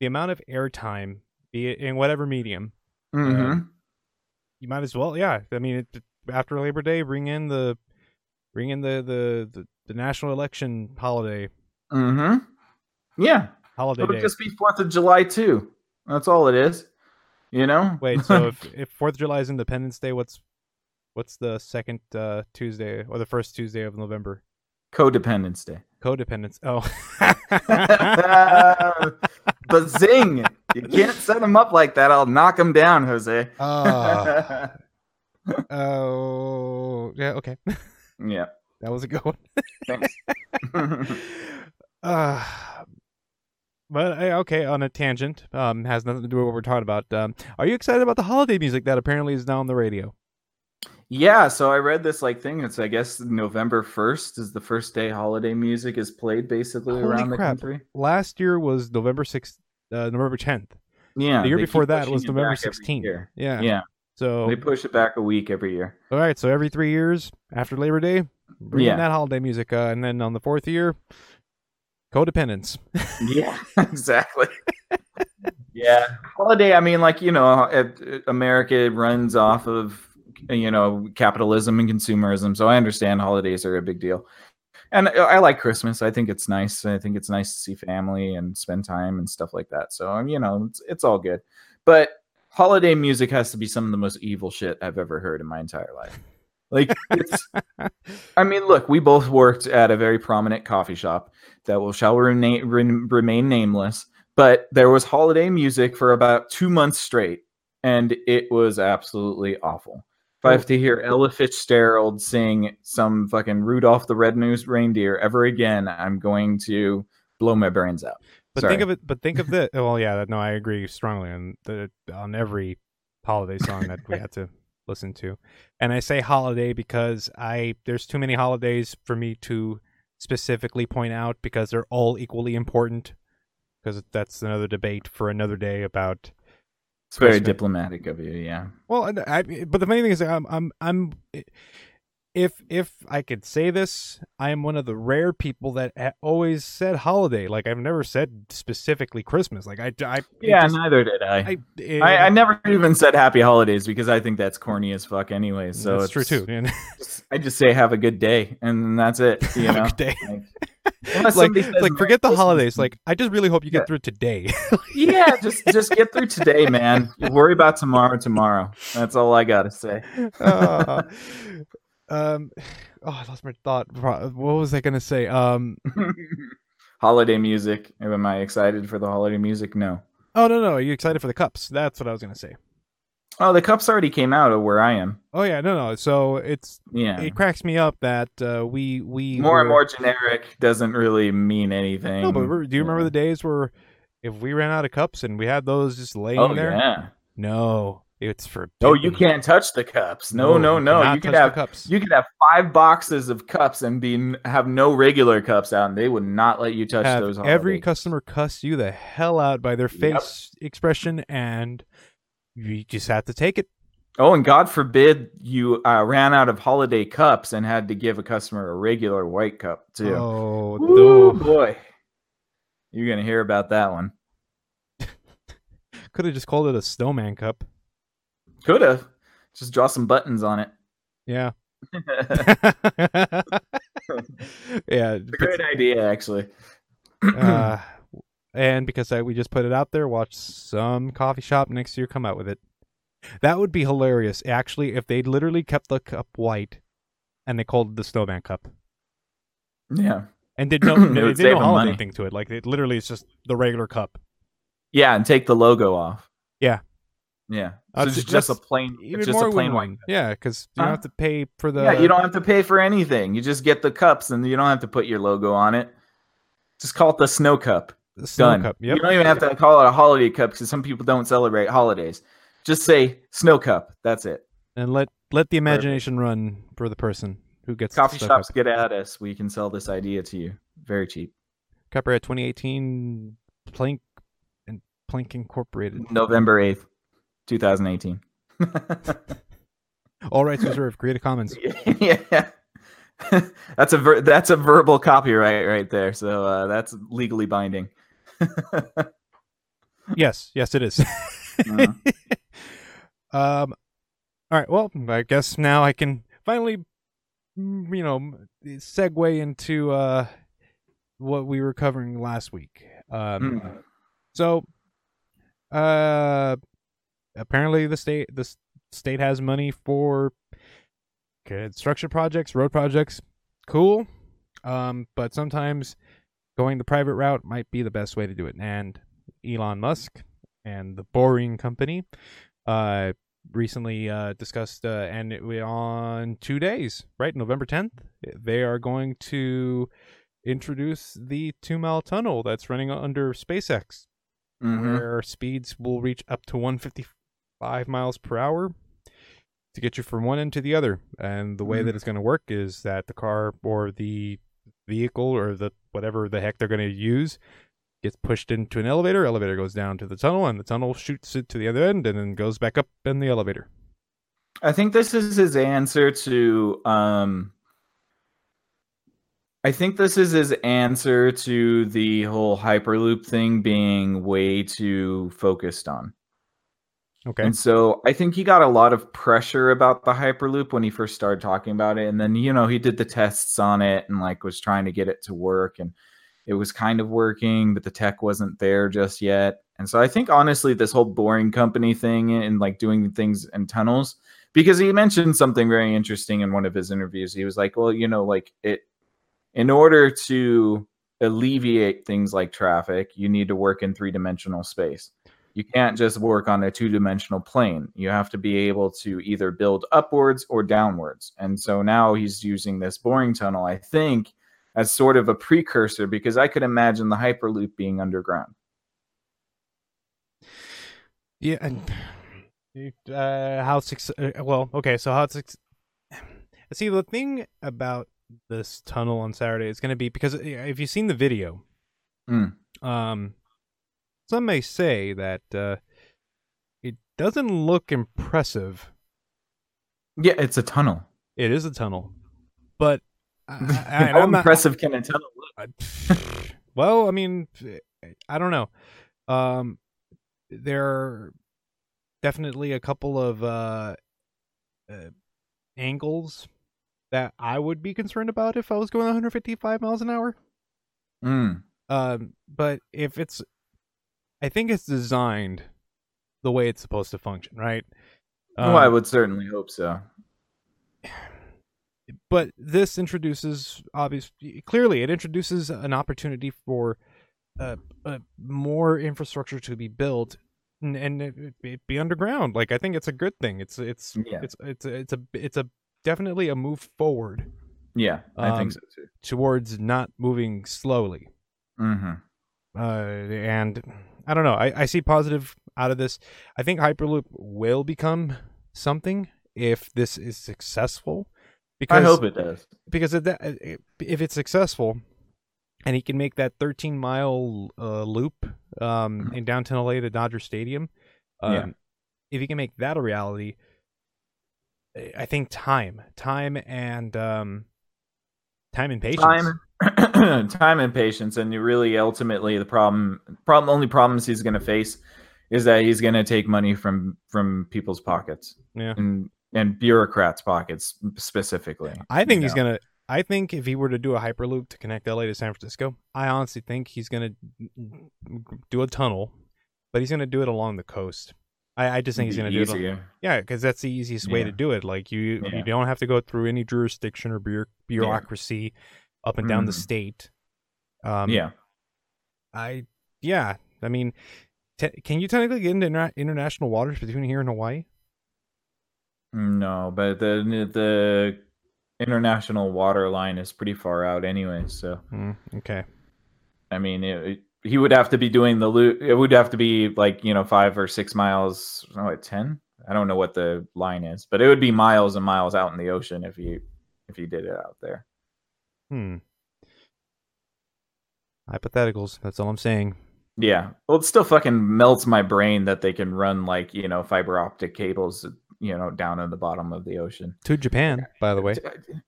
the amount of airtime, be it in whatever medium, Mhm. you might as well. Yeah, I mean, it, after Labor Day, bring in the bring in the the the, the national election holiday Mm Mhm. yeah holiday it day. just be fourth of july too that's all it is you know Wait, so if if Fourth of July is Independence Day, what's what's the second uh, Tuesday or the first Tuesday of November? codependence day Codependence. Oh, but zing! You can't set them up like that. I'll knock them down, Jose. Ah. oh, yeah. Okay, yeah. that was a good one. Thanks. Uh, but uh, okay, on a tangent, um, has nothing to do with what we're talking about. Um, are you excited about the holiday music that apparently is now on the radio? Yeah. So I read this like thing. It's I guess November first is the first day holiday music is played basically Holy around the crap. country. Last year was November sixth, uh, November tenth. Yeah. The year before that was November 16th. Yeah. Yeah. So They push it back a week every year. all right, so every three years after Labor Day, bring Yeah. in that holiday music, uh, and then on the fourth year, codependence. yeah exactly yeah holiday i mean like you know america runs off of you know capitalism and consumerism so i understand holidays are a big deal and I like Christmas. I think it's nice. I think it's nice to see family and spend time and stuff like that. So um, you know, it's, it's all good. But holiday music has to be some of the most evil shit I've ever heard in my entire life. Like, it's, I mean, look, we both worked at a very prominent coffee shop that will shall remain remain nameless. But there was holiday music for about two months straight, and it was absolutely awful. If I have to hear Ella Fitzgerald sing some fucking Rudolph the Red-Nosed Reindeer ever again, I'm going to blow my brains out. But Sorry. think of it. But think of the. Well, yeah, no, I agree strongly on the on every holiday song that we had to listen to, and I say holiday because I there's too many holidays for me to specifically point out because they're all equally important. Because that's another debate for another day about. It's very diplomatic of you, yeah. Well, I, but the funny thing is, I'm, I'm, I'm. If if I could say this, I am one of the rare people that ha- always said holiday. Like I've never said specifically Christmas. Like I, I Yeah, just- neither did I. I, it- I, I never even said happy holidays because I think that's corny as fuck anyway. So that's true too. Just- I just say have a good day and that's it. You have a know, good day. Like, like, says like forget the Christmas holidays. Like I just really hope you get Yeah. through today. yeah, just just get through today, man. Worry about tomorrow. Tomorrow. That's all I gotta say. Uh, um, oh, I lost my thought. What was I gonna say? Um, holiday music. Am I excited for the holiday music? No. oh no, no. Are you excited for the cups? That's what I was gonna say. Oh, the cups already came out of where I am. Oh yeah, no, no. So it's Yeah. it cracks me up that uh, we we More and more generic doesn't really mean anything. No, but do you remember the days where if we ran out of cups and we had those just laying Oh there? yeah. No, it's for. No, you can't touch the cups. No, no, no. cannot You could the have cups. you could have five boxes of cups and be have no regular cups out, and they would not let you touch have those. every customer cuss you the hell out by their Yep. face expression, and you just have to take it. Oh, and God forbid you uh, ran out of holiday cups and had to give a customer a regular white cup too. Oh, Ooh, boy, you're gonna hear about that one. could have just called it a snowman cup. Could have just draw some buttons on it. Yeah, it's yeah. a great idea, actually. uh, and because I, we just put it out there, watch some coffee shop next year come out with it. That would be hilarious, actually, if they literally kept the cup white and they called it the snowman cup yeah, and did no, It they would did save no them holiday money. thing to it. Like it literally is just the regular cup. yeah, and take the logo off. Yeah. Uh, So th- it's just a plain, Even it's just more a plain win-win. Yeah, because you don't have to pay for the. yeah, you don't have to pay for anything. You just get the cups, and you don't have to put your logo on it. Just call it the snow cup. the snow Done. cup. Yep. You don't even have to call it a holiday cup because some people don't celebrate holidays. Just say snow cup. That's it. and let let the imagination run for the person who gets the Coffee shops cup. get at us. We can sell this idea to you very cheap. Copyright 2018 Plank and Plank Incorporated. November eighth, two thousand eighteen. All rights reserved. Creative Commons. yeah. that's a ver- that's a verbal copyright right there. So uh, that's legally binding. Yes, yes, it is. Mhm. um, all right. Well, I guess now I can finally, mm, you know, segue into uh what we were covering last week. Um, Mm. so, uh, apparently the state the state has money for construction projects, road projects. Cool. Um, but sometimes going the private route might be the best way to do it. And Elon Musk and the Boring Company uh recently uh discussed uh and it, we on 2 days, right? November 10th, they are going to introduce the 2-mile tunnel that's running under SpaceX Mhm. where speeds will reach up to 155 miles per hour to get you from one end to the other. And the way that Mhm. it's going to work is that the car or the vehicle or the whatever the heck they're going to use gets pushed into an elevator. Elevator goes down to the tunnel, and the tunnel shoots it to the other end, and then goes back up in the elevator. I think this is his answer to um I think this is his answer to the whole hyperloop thing being way too focused on. Okay. And so I think he got a lot of pressure about the hyperloop when he first started talking about it and then you know he did the tests on it and like was trying to get it to work and it was kind of working but the tech wasn't there just yet. And so I think honestly this whole boring company thing and like doing things in tunnels because he mentioned something very interesting in one of his interviews. He was like, "Well, you know, like it in order to alleviate things like traffic, you need to work in three-dimensional space." You can't just work on a two dimensional plane. You have to be able to either build upwards or downwards. And so now he's using this boring tunnel, I think, as sort of a precursor because I could imagine the Hyperloop being underground. Yeah, and uh, how success? Uh, well, okay, so how it's see the thing about this tunnel on Saturday is going to be because if you've seen the video, Mm. um, some may say that uh, it doesn't look impressive. Yeah, it's a tunnel. It is a tunnel, but I, I, How I'm not- impressive can a tunnel look? I- well, I mean, I don't know. Um, there are definitely a couple of uh, uh, angles that I would be concerned about if I was going 155 miles an hour. Mm. Um, but if it's, I think it's designed the way it's supposed to function, right? well, I Um, would certainly hope so. but this introduces obvious clearly it introduces an opportunity for uh, uh, more infrastructure to be built and, and it, it be underground like i think it's a good thing it's it's Yeah. it's it's a, it's a it's a definitely a move forward Yeah, I um, think so too. towards not moving slowly hmm uh, and I don't know. I, I see positive out of this. I think Hyperloop will become something if this is successful. Because I hope it does. because if, that, if it's successful, and he can make that 13 mile uh, loop um, Mhm. in downtown LA to Dodger Stadium, um, Yeah. if he can make that a reality, I think time, time, and um, time and patience. Time, time and patience, and you really ultimately the problem, problem, only problems he's going to face is that he's going to take money from from people's pockets Yeah. and and bureaucrats' pockets specifically. I think he's gonna. I think if he were to do a hyperloop to connect LA to San Francisco, I honestly think he's gonna do a tunnel, but he's gonna do it along the coast. I, I just think he's gonna do it. Yeah, because that's the easiest way to do it. Like you, Yeah. you don't have to go through any jurisdiction or bureau- bureaucracy up and down the Mhm. state. Um, yeah, I yeah. I mean, te- can you technically get into inter- international waters between here and Hawaii? no, but the the international water line is pretty far out anyway. So Mm, okay. I mean, it, it- he would have to be doing the loop. It would have to be like you know five or six miles. No, at ten. I don't know what the line is, but it would be miles and miles out in the ocean if he if he did it out there. Hmm. Hypotheticals. That's all I'm saying. Yeah. Well, it still fucking melts my brain that they can run like you know fiber optic cables, you know, down in the bottom of the ocean. To Japan, by the way.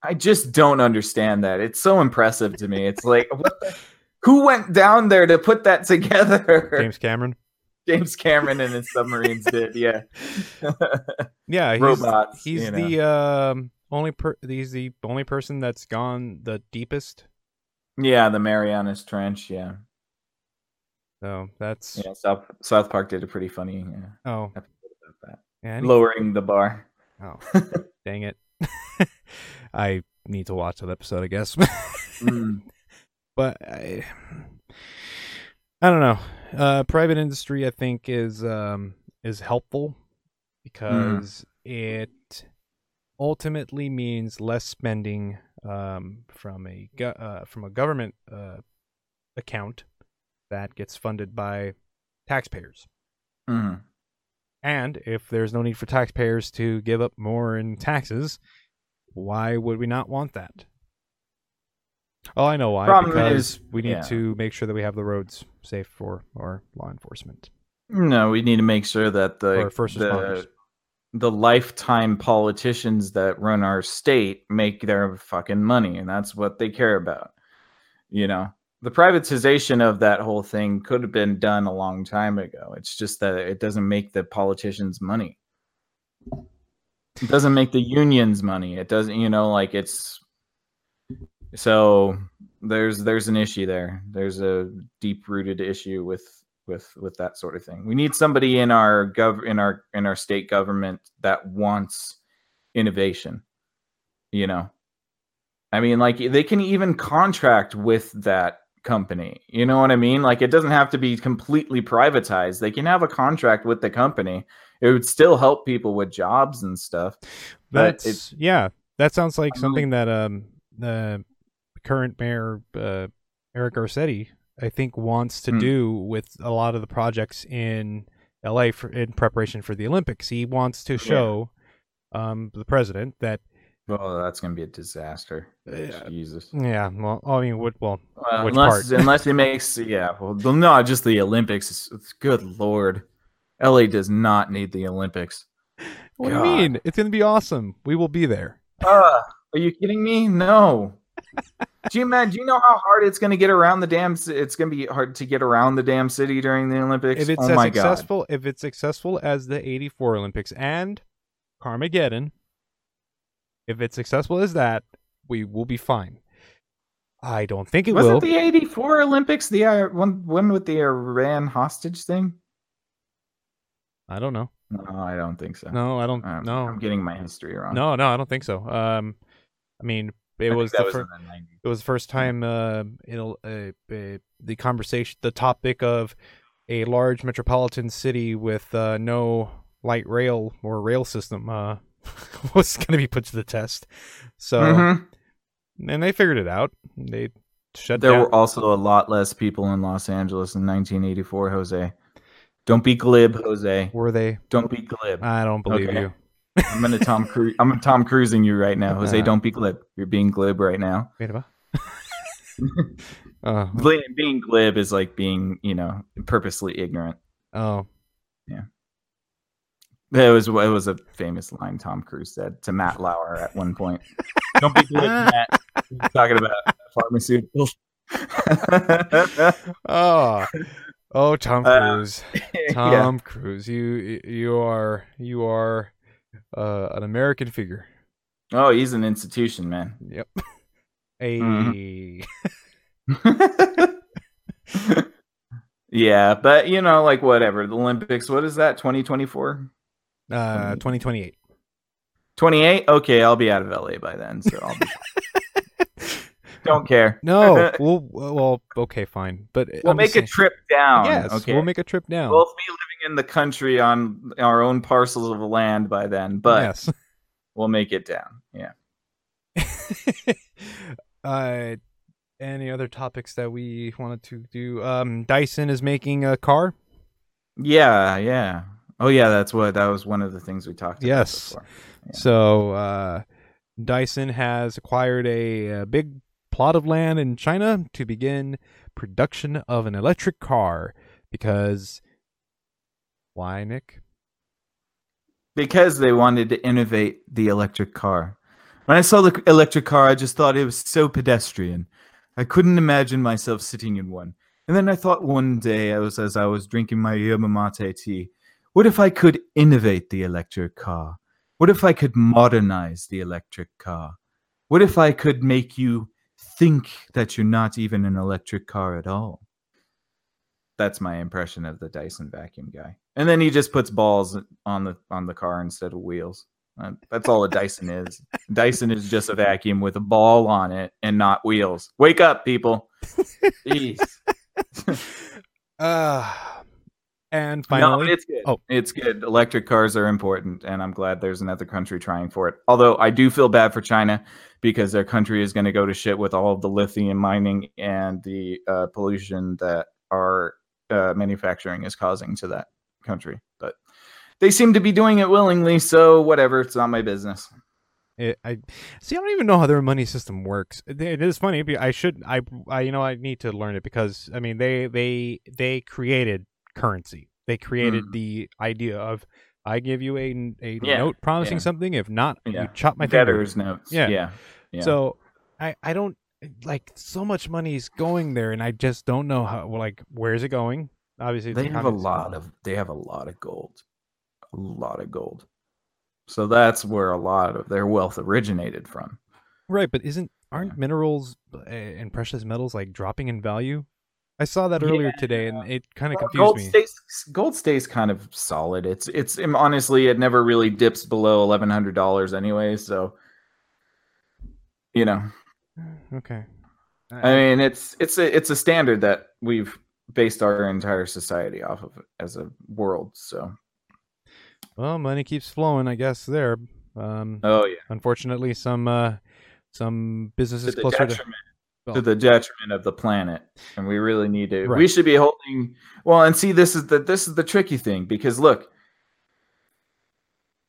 I just don't understand that. It's so impressive to me. It's like, what the, who went down there to put that together? James Cameron. James Cameron and his submarines did, yeah. Yeah, he's, Robots, He's you know. the um, only per. He's the only person that's gone the deepest. yeah, the Marianas Trench, yeah. So that's Yeah, South South Park did a pretty funny uh, oh episode about that. yeah. Lowering the bar. oh, dang it! I need to watch that episode, I guess. Mm, but I, I don't know. Uh, private industry, I think, is um, is helpful because it ultimately means less spending um, from a uh, from a government uh, account that gets funded by taxpayers. mhm. And if there's no need for taxpayers to give up more in taxes, why would we not want that? Oh, I know why. Problem because is- we need yeah. to make sure that we have the roads safe for our law enforcement No, we need to make sure that the or first responders. the, the lifetime politicians that run our state make their fucking money, and that's what they care about. You know, the privatization of that whole thing could have been done a long time ago. It's just that it doesn't make the politicians money. It doesn't make the unions money. It doesn't, you know, like it's so there's there's an issue there. There's a deep rooted issue with with with that sort of thing. We need somebody in our gov in our in our state government that wants innovation. You know, I mean, like they can even contract with that company. You know what I mean? Like it doesn't have to be completely privatized. They can have a contract with the company. It would still help people with jobs and stuff. But That's yeah. That sounds like I'm something that um the current mayor uh, Eric Garcetti I think wants to Hmm. do with a lot of the projects in LA for in preparation for the Olympics. He wants to show um the president that Well, that's going to be a disaster. Yeah. Jesus. yeah, well I mean what well Which unless part? unless it makes yeah, well, no, just the Olympics. It's, it's good lord. LA does not need the Olympics. what do you mean? It's gonna be awesome. We will be there. Uh, are you kidding me? No. do you imagine? Do you know how hard it's going to get around the damn? It's going to be hard to get around the damn city during the Olympics. If it's oh as my god! successful if it's successful as the eighty four Olympics and Carmageddon, if it's successful as that, we will be fine. I don't think it Was will. it the '84 Olympics? The uh, one one with the Iran hostage thing? I don't know. No, I don't think so. No, I don't. Um, no, I'm getting my history wrong. no, no, I don't think so. Um, I mean, it was the was fir- the it was the first time uh, it'll uh, uh, the conversation, the topic of a large metropolitan city with uh, no light rail or rail system uh, was going to be put to the test. So, Mhm. and they figured it out. They shut There down. were also a lot less people in Los Angeles in 1984, Jose. Don't be glib, Jose. Were they? Don't be glib. I don't believe Okay. you. I'm gonna Tom Cruise. I'm Tom Cruising you right now, Jose. Uh. Don't be glib. You're being glib right now. Wait a uh, Being glib is like being, you know, purposely ignorant. oh, yeah. It was it was a famous line Tom Cruise said to Matt Lauer at one point. Don't be glib, Matt. Talking about pharmaceuticals. oh, oh, Tom Uh, Cruise. yeah. Tom Cruise, you you are you are uh, an American figure. Oh, he's an institution, man. Yep. A Mm-hmm. yeah, but you know, like whatever. The Olympics, what is that? 2024? uh, 2028. 28? Okay, I'll be out of LA by then, so I'll be Don't care. No, we'll well okay, fine, but We'll I'm make just a trip down. Yes, okay. we'll make a trip down. We'll be living in the country on our own parcels of land by then, but yes. we'll make it down. Yeah. uh, any other topics that we wanted to do? Um, Dyson is making a car. Yeah, yeah. Oh yeah, that's what that was one of the things we talked about. Yes. Yeah. So uh, Dyson has acquired a, a big plot of land in China to begin production of an electric car because why, Nick? because they wanted to innovate the electric car. When I saw the electric car, I just thought it was so pedestrian. I couldn't imagine myself sitting in one. And then I thought one day, I was as I was drinking my Yamamate tea, what if I could innovate the electric car? What if I could modernize the electric car? What if I could make you think that you're not even an electric car at all? That's my impression of the Dyson vacuum guy. And then he just puts balls on the on the car instead of wheels. Uh, that's all a Dyson is. Dyson is just a vacuum with a ball on it and not wheels. Wake up, people. Jeez. Uh, and No, finally, it's good. Oh. It's good. Electric cars are important, and I'm glad there's another country trying for it. Although I do feel bad for China because their country is going to go to shit with all of the lithium mining and the uh, pollution that our uh, manufacturing is causing to that country. But they seem to be doing it willingly, so whatever. It's not my business. it, I see. I don't even know how their money system works. It, it is funny. I should. I, I. You know. I need to learn it because I mean, they they they created currency. They created Mhm. the idea of I give you a a Yeah, note promising yeah. something. If not, Yeah. you chop my finger. Debtors notes. Yeah. Yeah. So I I don't like so much money is going there, and I just don't know how. Well, like where is it going? Obviously, they have a lot of they have a lot of gold a lot of gold so that's where a lot of their wealth originated from right, but isn't aren't minerals uh, and precious metals like dropping in value? I saw that earlier today, and it kind of Well, confused gold me. stays gold stays kind of solid it's it's honestly it never really dips below $1100 anyway so you know Okay. I mean, it's it's a it's a standard that we've based our entire society off of as a world. So, well, money keeps flowing, I guess. There. Um, oh yeah. Unfortunately, some uh, some businesses closer to well, to the detriment of the planet, and we really need to. Right. We should be holding well, and see, this is the this is the tricky thing because look,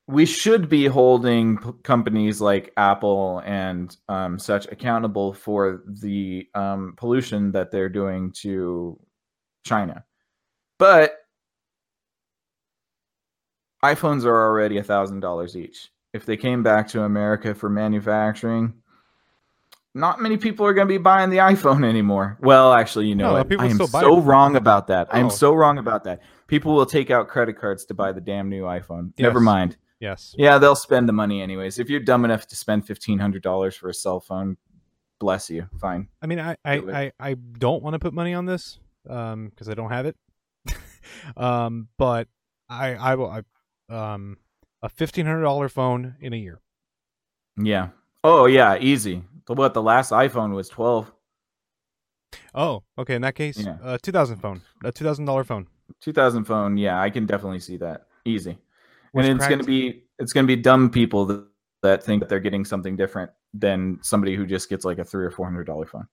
we should be holding p- companies like Apple and um, such accountable for the um, pollution that they're doing to China. But iPhones are already a thousand dollars each. If they came back to America for manufacturing, not many people are going to be buying the iPhone anymore. Well, actually, you know no, what? I am so wrong about that. Oh. I am so wrong about that. People will take out credit cards to buy the damn new iPhone. Yes. Never mind. Yes. Yeah, they'll spend the money anyways. If you're dumb enough to spend fifteen hundred dollars for a cell phone, bless you. Fine. I mean, I I, I, I, don't want to put money on this um because I don't have it. um, but I I will I, um a fifteen hundred dollar phone in a year. Yeah. Oh yeah, easy. What the last iPhone was twelve. Oh, okay. In that case, yeah. uh, two thousand phone, a two thousand dollar phone. Two thousand phone. Yeah, I can definitely see that. Easy and it's going to be it's going to be dumb people that, that think that they're getting something different than somebody who just gets like a three or four hundred dollar phone.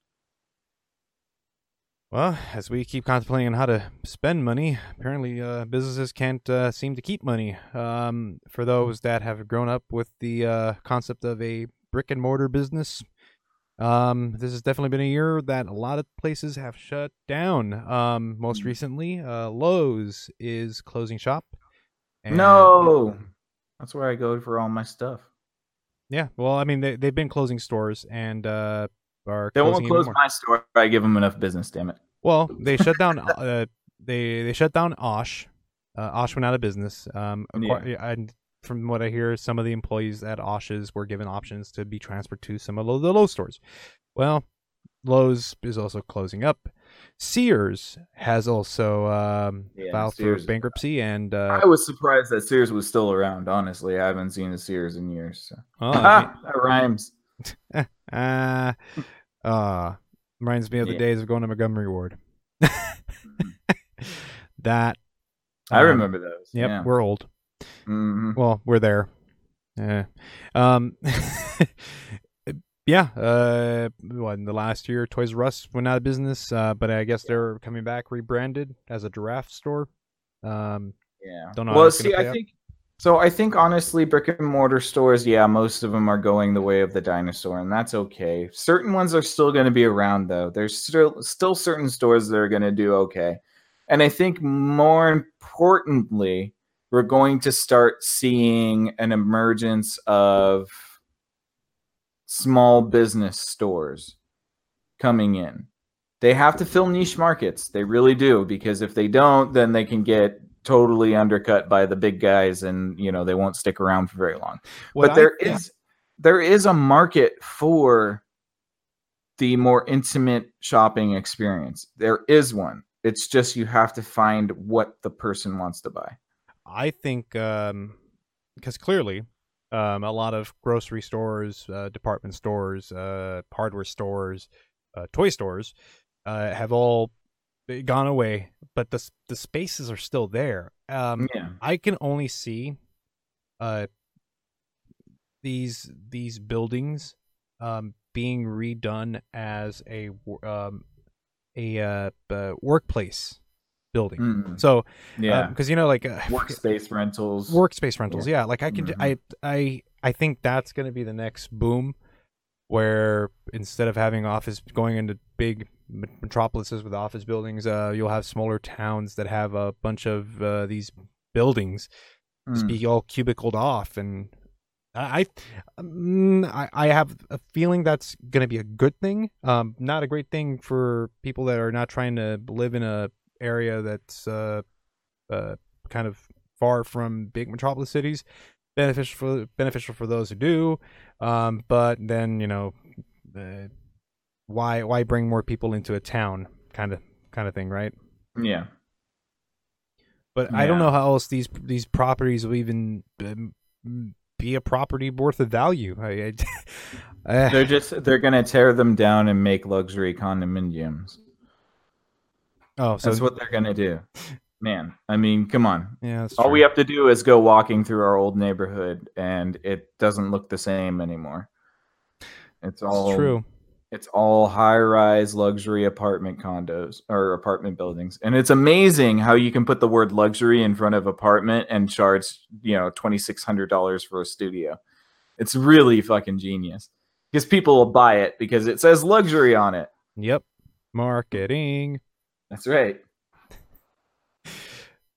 Well, as we keep contemplating on how to spend money, apparently uh, businesses can't uh, seem to keep money. Um, for those that have grown up with the uh, concept of a brick and mortar business, um, this has definitely been a year that a lot of places have shut down. Um, most mm. recently, uh, Lowe's is closing shop. And no, that's where I go for all my stuff. Yeah, well, I mean, they they've been closing stores and uh, are they won't close my store. I give them enough business. Damn it. Well, they shut down. uh, they they shut down Osh. Uh, Osh went out of business. Um, yeah. and from what I hear, some of the employees at Osh's were given options to be transferred to some of the Lowe's stores. Well, Lowe's is also closing up. Sears has also um, yeah, filed Sears. for bankruptcy, and uh, I was surprised that Sears was still around. Honestly, I haven't seen a Sears in years. So. Oh, that rhymes. uh, uh, reminds me of the yeah. days of going to Montgomery Ward. Mm-hmm. that I um, remember those. Yep, yeah. we're old. Mm-hmm. Well, we're there. Yeah. Um, yeah, uh, what, in the last year, Toys R Us went out of business, uh, but I guess they're coming back rebranded as a giraffe store. Um, yeah, don't know. Well, see, I out. think so. I think honestly, brick and mortar stores, yeah, most of them are going the way of the dinosaur, and that's okay. Certain ones are still going to be around, though. There's still still certain stores that are going to do okay, and I think more importantly, we're going to start seeing an emergence of small business stores coming in. They have to fill niche markets. They really do because if they don't, then they can get totally undercut by the big guys and you know they won't stick around for very long. What but there I, is yeah. there is a market for the more intimate shopping experience. There is one. It's just you have to find what the person wants to buy. I think um because clearly um, a lot of grocery stores, uh, department stores, uh, hardware stores, uh, toy stores uh, have all gone away, but the the spaces are still there. Um, yeah. I can only see uh, these these buildings um, being redone as a um, a uh, workplace building. Mm. So yeah, because uh, you know, like uh, workspace rentals, workspace rentals. Yeah, yeah like I can, mm-hmm. I, I, I think that's going to be the next boom, where instead of having office going into big metropolises with office buildings, uh, you'll have smaller towns that have a bunch of uh, these buildings mm. just be all cubicled off and. I, um, I, I have a feeling that's going to be a good thing. Um, not a great thing for people that are not trying to live in a area that's uh, uh, kind of far from big metropolis cities. Beneficial for beneficial for those who do, um, but then you know, uh, why why bring more people into a town? Kind of kind of thing, right? Yeah. But yeah. I don't know how else these these properties will even um, be a property worth of value. I, I Eh, They're just they're gonna tear them down and make luxury condominiums. Oh, so That's what they're gonna do. Man, I mean, come on. yeah, All we have to do is go walking through our old neighborhood, and it doesn't look the same anymore. It's all It's true. It's all high-rise luxury apartment condos or apartment buildings, and it's amazing how you can put the word luxury in front of apartment and charge you know twenty six hundred dollars for a studio. It's really fucking genius because people will buy it because it says luxury on it. Yep. Marketing. That's right.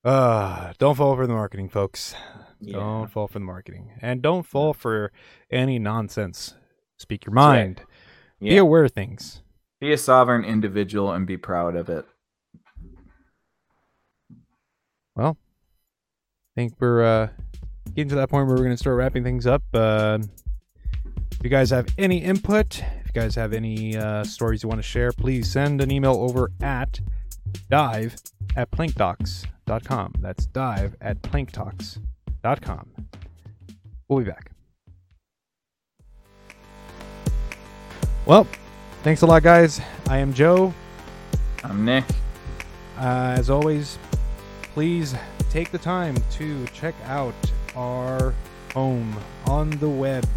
Uh, don't fall for the marketing, folks. Yeah. Don't fall for the marketing. And don't fall for any nonsense. Speak your That's right. mind. Be aware of things. Be a sovereign individual and be proud of it. Well, I think we're uh, getting to that point where we're going to start wrapping things up. Uh, if you guys have any input, if you guys have any uh, stories you want to share, please send an email over at dive at planktalks.com. That's dive at planktalks.com. We'll be back. Well, thanks a lot, guys. I am Joe. I'm Nick. Uh, as always, please take the time to check out our home on the web,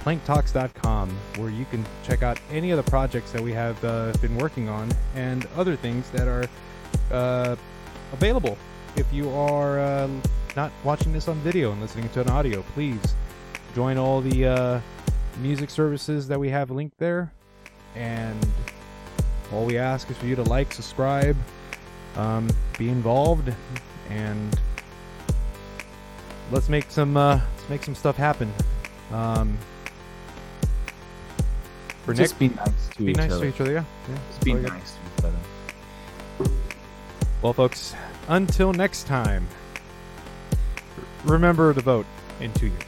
planktalks.com, where you can check out any of the projects that we have uh, been working on and other things that are uh, available. If you are uh, not watching this on video and listening to an audio, please join all the uh, music services that we have linked there. And all we ask is for you to like, subscribe, um, be involved, and let's make some uh, let's make some stuff happen. Um, for Just Nick, be nice to be each nice other. to each other. Yeah, yeah Just be all you got. nice to each other. Well, folks, until next time, remember to vote in two years.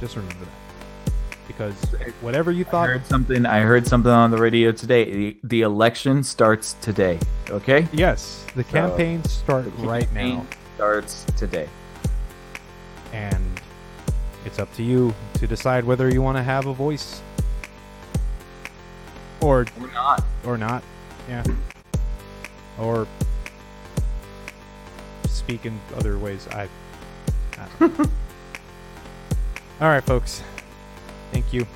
Just remember that, because whatever you thought, I heard something. I heard something on the radio today. The, the election starts today. Okay. yes, the campaigns start The right now, Starts today. and it's up to you to decide whether you want to have a voice or We're not. or not. Yeah. Or speak in other ways. I. I. All right, folks. Thank you.